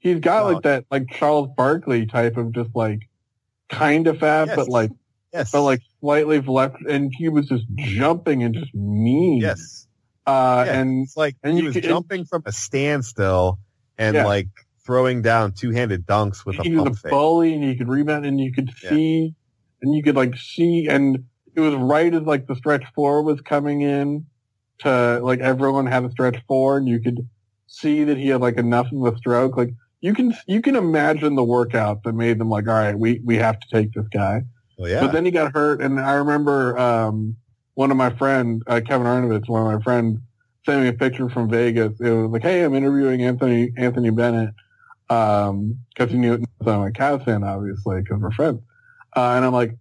he, he's got Oh. like that, like Charles Barkley type of just like kind of fat, Yes. but like, Yes, but like slightly left, and he was just jumping and just mean. yes, Uh, Yeah. and it's like and he you was could- jumping from a standstill and Yeah. like throwing down two-handed dunks with a he was pump a bully and he could rebound and you could see, and you could like see, and it was right as like the stretch four was coming in to like everyone had a stretch four and you could see that he had like enough of a stroke. Like you can you can imagine the workout that made them like, all right, we we have to take this guy. Well, yeah. But then he got hurt, and I remember um, one of my friend uh, Kevin Arnovitz, one of my friends, sent me a picture from Vegas. It was like, hey, I'm interviewing Anthony Anthony Bennett because he knew I'm a Cavs fan, obviously, because we're friends. Uh, and I'm like,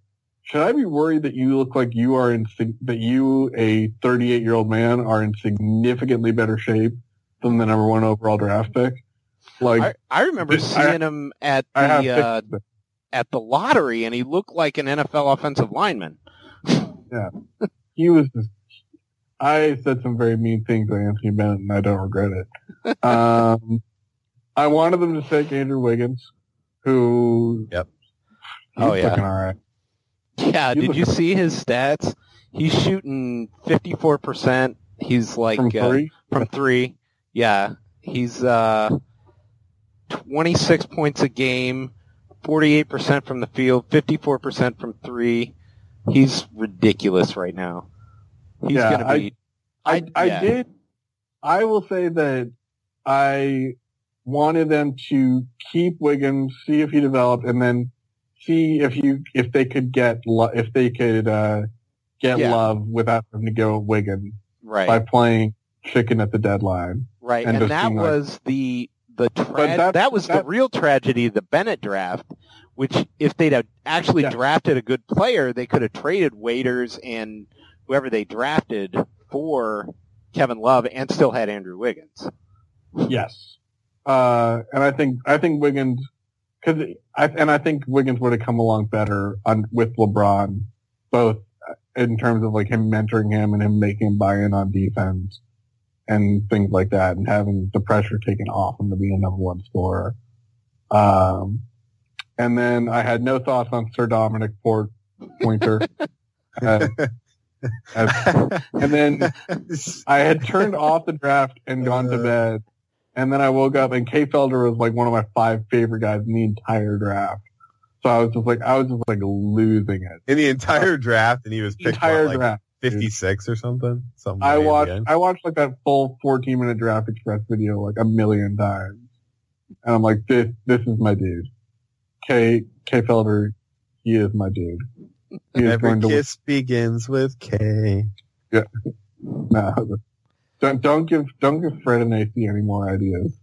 should I be worried that you look like you are in that you, a 38 year old man, are in significantly better shape than the number one overall draft pick? Like, I, I remember Just- I- seeing him at the uh, at the lottery, and he looked like an NFL offensive lineman. Yeah, he was just, I said some very mean things to Anthony Bennett and I don't regret it. um, I wanted them to take Andrew Wiggins, who, Yep. he's Oh, yeah. looking all right. Yeah, did you see his stats? He's shooting 54%. He's like From uh, three, from three. Yeah, he's uh, 26 points a game, 48% from the field, 54% from three. He's ridiculous right now. He's Yeah, going to be. I, I yeah. did, I will say that I wanted them to keep Wiggins, see if he developed, and then see if you, if they could get, Lo- if they could, uh, get Yeah. love without having to go Wiggins right. by playing chicken at the deadline. Right, and and, that being like- was the the tra- that was the real tragedy the Bennett draft. Which, if they'd have actually Yeah. drafted a good player, they could have traded Waiters and whoever they drafted for Kevin Love, and still had Andrew Wiggins. Yes. Uh, and I think, I think Wiggins, cause I, and I think Wiggins would have come along better on, with LeBron, both in terms of like him mentoring him and him making him buy in on defense and things like that and having the pressure taken off him to be a number one scorer. Um, and then I had no thoughts on Sir Dominic Port Pointer. Uh, as- and then I had turned off the draft and gone to Uh. bed. And then I woke up and Kay Felder was like one of my five favorite guys in the entire draft. So I was just like, I was just like losing it. in the entire draft, and he was picked entire what, like draft. 56 or something. Something I way at the watched. I watched like that full 14 minute draft express video like a million times. And I'm like, this, this is my dude. K, Kay Felder, he is my dude. He Every kiss begins with K. no, don't, don't give, don't give Fred and AC any more ideas.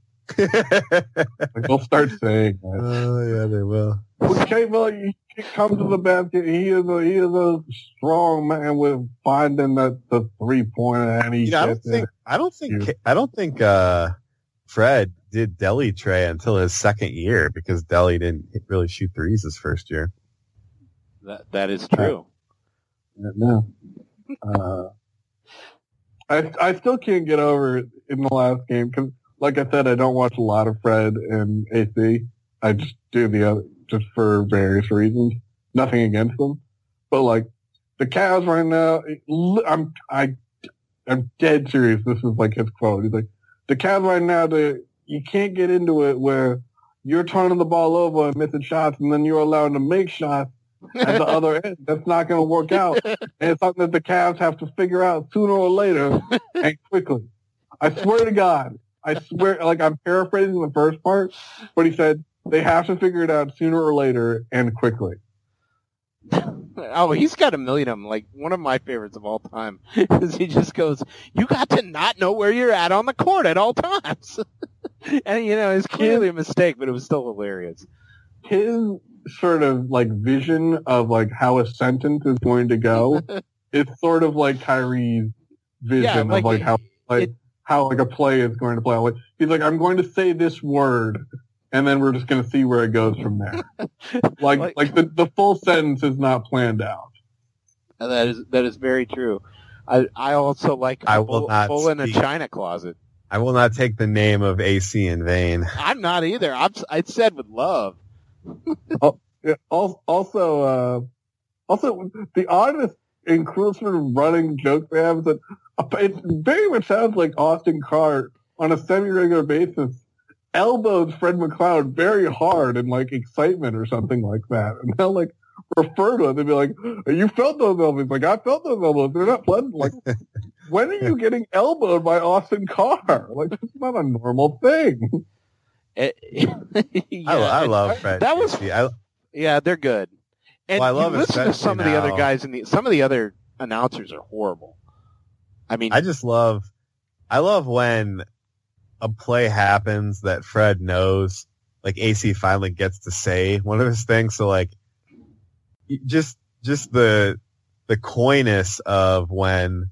Like, they'll start saying that. Oh yeah, they will. Well, Kate Miller, he he comes to the basket. He is a he is a strong man with finding the, the three pointer, and he You know, I don't gets think. I don't think You. K- I don't think uh, Fred did Delly Trey until his second year because Delly didn't really shoot threes his first year. That that is true. No, uh, I I still can't get over it in the last game because, like I said, I don't watch a lot of Fred and AC. I just do the other just for various reasons. Nothing against them, but like the Cavs right now, I'm I I'm dead serious. This is like his quote. He's like, the Cavs right now, the you can't get into it where you're turning the ball over and missing shots, and then you're allowed to make shots at the other end. That's not going to work out. And it's something that the Cavs have to figure out sooner or later and quickly. I swear to God, I swear, like I'm paraphrasing the first part, but he said they have to figure it out sooner or later and quickly. Oh, he's got a million of them. Like one of my favorites of all time is he just goes, "You got to not know where you're at on the court at all times." and you know, it's clearly a mistake, but it was still hilarious. His sort of like vision of like how a sentence is going to go it's sort of like Kyrie's vision Yeah, like of like how like it- how like a play is going to play. Like, he's like, I'm going to say this word, and then we're just going to see where it goes from there. like Like- like, the the full sentence is not planned out. That is that is very true. I I also like I a will bull, not bull in a china closet. I will not take the name of AC in vain. I'm not either. I'm I said with love. Also, uh, also the oddest and cool sort of running joke they have is that uh, it very much sounds like Austin Carr on a semi-regular basis elbows Fred McLeod very hard in like excitement or something like that, and they'll like refer to it. They'll be like, "You felt those elbows?" Like I felt those elbows. They're not pleasant. Like, when are you getting elbowed by Austin Carr? Like that's not a normal thing. Eh, it- yeah, I, I love Fred. that was-. I, Yeah, they're good. And Well, I love listen to some of the other guys in the some of the other announcers are horrible. I mean, I just love, I love when a play happens that Fred knows, like AC finally gets to say one of his things. So like, just, just the, the coyness of when,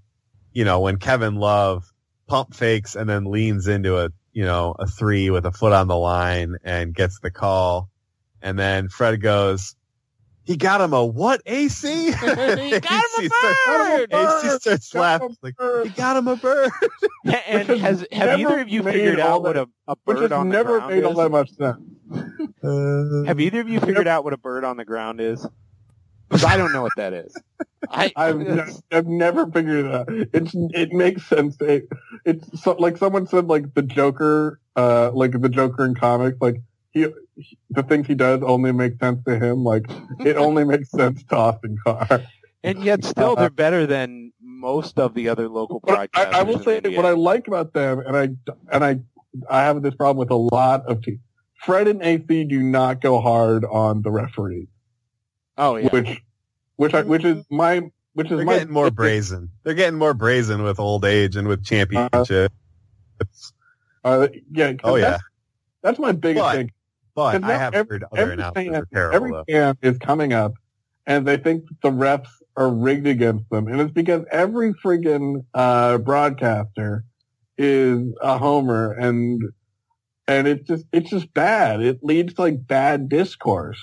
you know, when Kevin Love pump fakes and then leans into a, you know, a three with a foot on the line and gets the call. And then Fred goes, he got him a what, AC? He got him a AC starts- bird! AC starts Got laughing like, he got him a bird. and has has have either of you figured all out what that- a, a Which bird has on the never ground made all is? that much sense. Uh, Have either of you figured out what a bird on the ground is? Because I don't know what that is. I, I've, ne- I've never figured it out. It's it makes sense. It, it's so, like someone said, like the Joker, uh, like the Joker in comics, like he, he- the things he does only make sense to him. Like it only makes sense to Austin Carr. and yet still they're better than most of the other local broadcasters. I, I will say India. what I like about them, and I and I I have this problem with a lot of teams. Fred and AC do not go hard on the referee, oh yeah. which which I, which is my which is They're my getting more brazen. They're getting more brazen with old age and with championships. Uh, yeah. 'cause oh yeah, that's, that's my biggest But- thing. but I have every- heard other every announcers fan- are terrible Every though. fan is coming up, and they think the refs are rigged against them, and it's because every friggin' uh, broadcaster is a homer, and and it's just it's just bad. It leads to like bad discourse.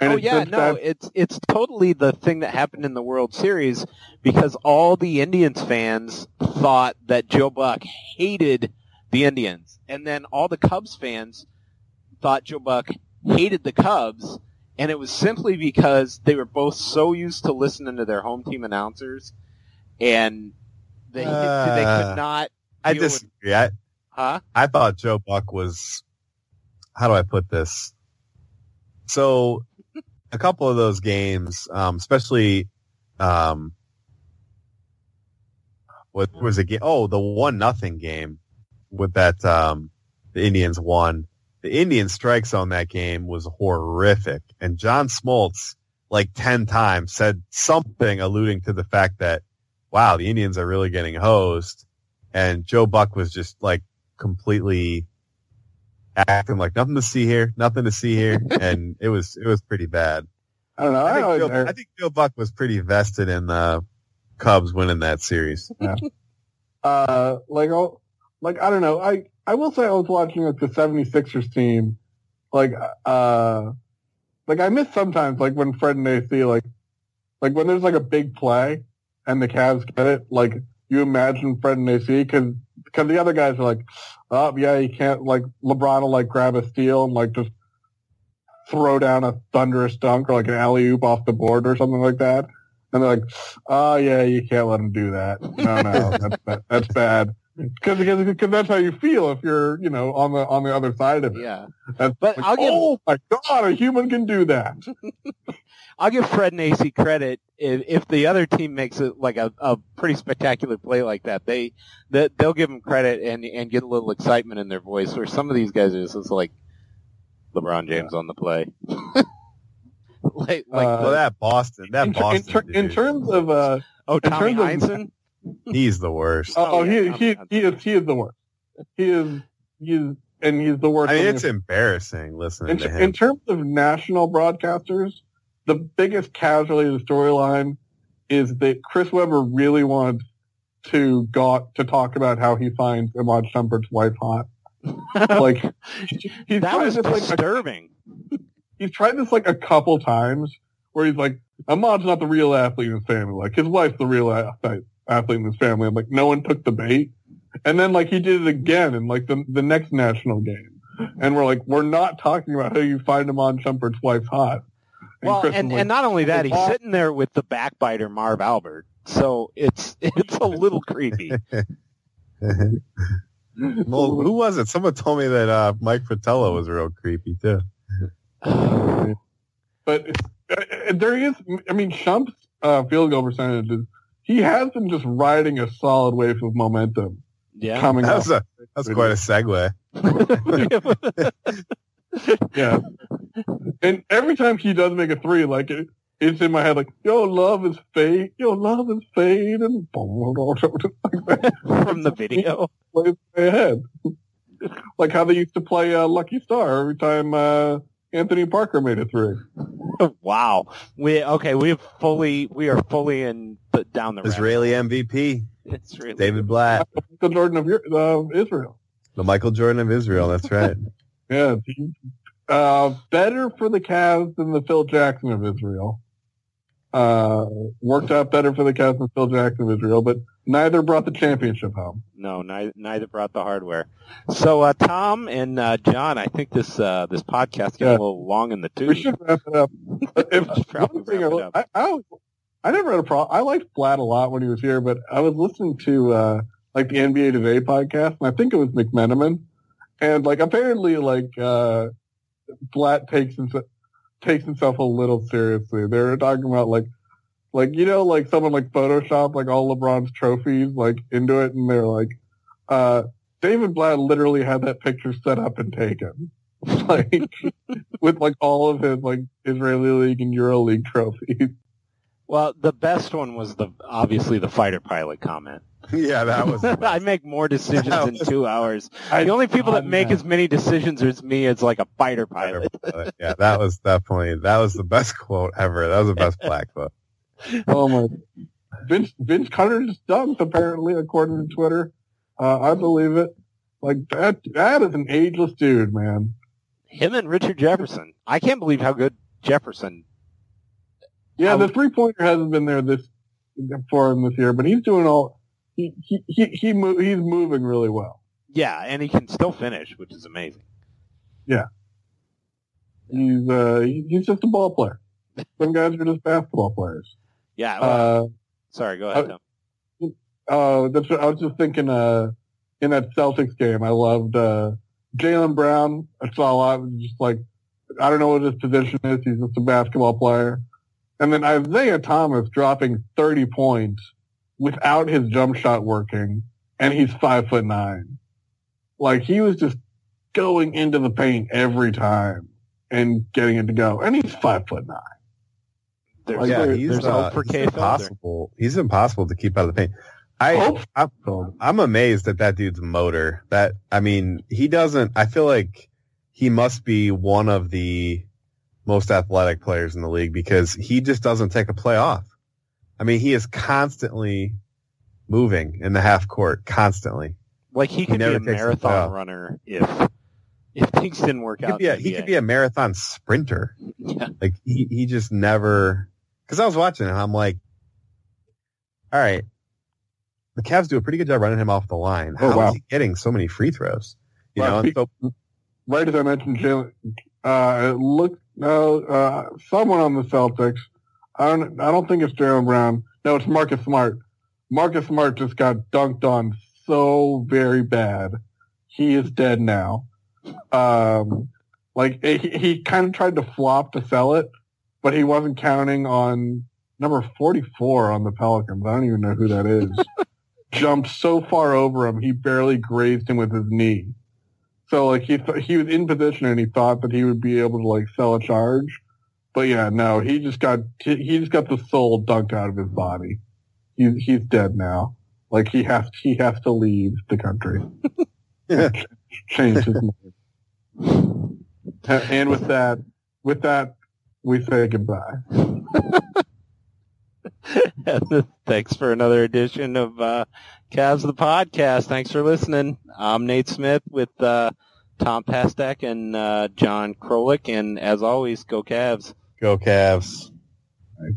And oh yeah, no, it's it's totally the thing that happened in the World Series because all the Indians fans thought that Joe Buck hated the Indians, and then all the Cubs fans thought Joe Buck hated the Cubs, and it was simply because they were both so used to listening to their home team announcers, and they they Uh, could not. I with- disagree. I, Huh? I thought Joe Buck was, how do I put this? So a couple of those games, um, especially, um, what was game? Oh, the one nothing game with that, um, the Indians won. The Indian strike zone that game was horrific. And John Smoltz, like 10 times said something alluding to the fact that, wow, the Indians are really getting hosed. And Joe Buck was just like completely acting like nothing to see here, nothing to see here, and it was it was pretty bad. I don't know. I I, think, Joe, I think Joe Buck was pretty vested in the Cubs winning that series. uh, like, oh, like, I don't know. I, I will say I was watching like the 76ers team. Like, uh, like I miss sometimes, like when Fred and AC, like, like when there's like a big play and the Cavs get it, like you imagine Fred and AC cause, cause the other guys are like, oh yeah, you can't, like LeBron will like grab a steal and like just throw down a thunderous dunk or like an alley oop off the board or something like that. And they're like, oh yeah, you can't let him do that. No, no, that's bad. That's bad. Because because because that's how you feel if you're you know on the on the other side of it. Yeah. That's But like, I'll give- oh my god, a human can do that. I'll give Fred and AC credit if, if the other team makes it like a, a pretty spectacular play like that. They that they'll give them credit and and get a little excitement in their voice. Where some of these guys are just like LeBron James on the play. like like Uh, well, that Boston, that in, ter- in, Boston, ter- in terms of uh, oh Tommy terms of- Heinsohn. he's the worst. oh, Oh, he, yeah, he I'm- he is he is the worst. He is he is and he's the worst. I mean, it's the- embarrassing listening in, to in terms of national broadcasters, the biggest casualty of the storyline is that Chris Webber really wants to got to talk about how he finds Iman Shumpert's wife hot. like he's That was this like a, he's tried this like a couple times where he's like Iman's not the real athlete in his family. Like his wife's the real athlete athlete in his family. And like no one took the bait. And then like he did it again in like the the next national game. And we're like, we're not talking about how you find Iman Shumpert's wife hot. Well, and, and not only that, he's "Oh, sitting there with the backbiter Marv Albert. So it's it's a little creepy. well, who was it? Someone told me that uh, Mike Fratello was real creepy too. But uh, there is, I mean, Shump's uh, field goal percentage is, he has been just riding a solid wave of momentum Yeah. coming That up. a that's quite a segue. Yeah. And every time he does make a three, like it, it's in my head, like "Yo, love is fate. Yo, love is fate," and From the video. plays in my head. like how they used to play uh, Lucky Star every time uh, Anthony Parker made a three. wow. We okay. We have fully. We are fully in the, down the Israeli hole. MVP, It's David Blatt, The Jordan of uh, Israel. the Michael Jordan of Israel. That's right. Yeah, uh, better for the Cavs than the Phil Jackson of Israel. Uh, worked out better for the Cavs than Phil Jackson of Israel, but neither brought the championship home. No, neither, neither brought the hardware. So, uh, Tom and uh, John, I think this uh, this podcast got Yeah. a little long in the tooth. We should wrap it up. If, probably one thing wrap I, it up. I, I, I never had a problem. I liked Blatt a lot when he was here, but I was listening to uh, like the NBA Today podcast, and I think it was McMenamin, and like apparently like uh, Blatt takes himself takes himself a little seriously. They were talking about like like you know like someone like Photoshop like all LeBron's trophies like into it, and they're like uh, David Blatt literally had that picture set up and taken. Like with like all of his like Israeli League and Euro League trophies. Well, the best one was the obviously the fighter pilot comment. yeah, that was. I make more decisions That in two hours. I The only people that make that. as many decisions as me is like a fighter pilot. yeah, that was definitely that was the best quote ever. That was the best Blatt quote. Oh my! Vince Vince Carter just dunked apparently according to Twitter. Uh, I believe it. Like that that is an ageless dude, man. Him and Richard Jefferson. I can't believe how good Jefferson. Yeah, How- the three pointer hasn't been there this for him this year, but he's doing all. He he he, he mo- he's moving really well. Yeah, and he can still finish, which is amazing. Yeah, he's uh he's just a ball player. Some guys are just basketball players. Yeah. well, Uh, sorry, go ahead, uh. Oh, that's what, I was just thinking. Uh, in that Celtics game, I loved uh, Jaylen Brown. I saw a lot. of Just like I don't know what his position is. He's just a basketball player. And then Isaiah Thomas dropping thirty points without his jump shot working, and he's five foot nine. Like he was just going into the paint every time and getting it to go, and he's five foot nine. There's, like, yeah, there- he's, uh, he's impossible. He's impossible to keep out of the paint. I I'm. I'm amazed at that dude's motor. That I mean, he doesn't. I feel like he must be one of the most athletic players in the league because he just doesn't take a play off. I mean, he is constantly moving in the half court, constantly. Like he could be a marathon runner if if things didn't work He out. be a, in the he could be a marathon sprinter. Yeah. Like he, he just never, cause I was watching it and I'm like, all right, the Cavs do a pretty good job running him off the line. How Oh, is he getting so many free throws? You Well, know, and so, right as I mentioned, Jaylen, uh, it looked no uh, someone on the Celtics. I don't. I don't think it's Jerome Brown. No, it's Marcus Smart. Marcus Smart just got dunked on so very bad. He is dead now. Um, like he, he kind of tried to flop to sell it, but he wasn't counting on number forty-four on the Pelicans. I don't even know who that is. Jumped so far over him, he barely grazed him with his knee. So like he th- he was in position and he thought that he would be able to like sell a charge, but yeah, no, he just got he he just got the soul dunked out of his body. He's he's dead now. Like he has he has to leave the country. Change his name. And with that, with that, we say goodbye. Thanks for another edition of uh, Cavs the podcast. Thanks for listening. I'm Nate Smith with uh, Tom Pestak and uh, John Krolik, and as always, go Cavs. Go Cavs.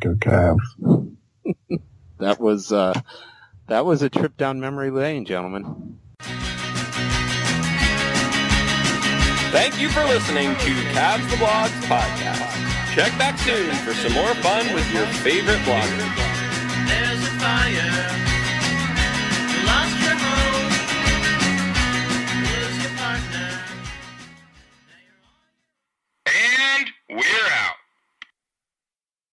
Go Cavs. that was uh, that was a trip down memory lane, gentlemen. Thank you for listening to Cavs the Blogs podcast. Check back soon for some more fun with your favorite bloggers. There's a fire. Lost your home. Lose your partner. And we're out.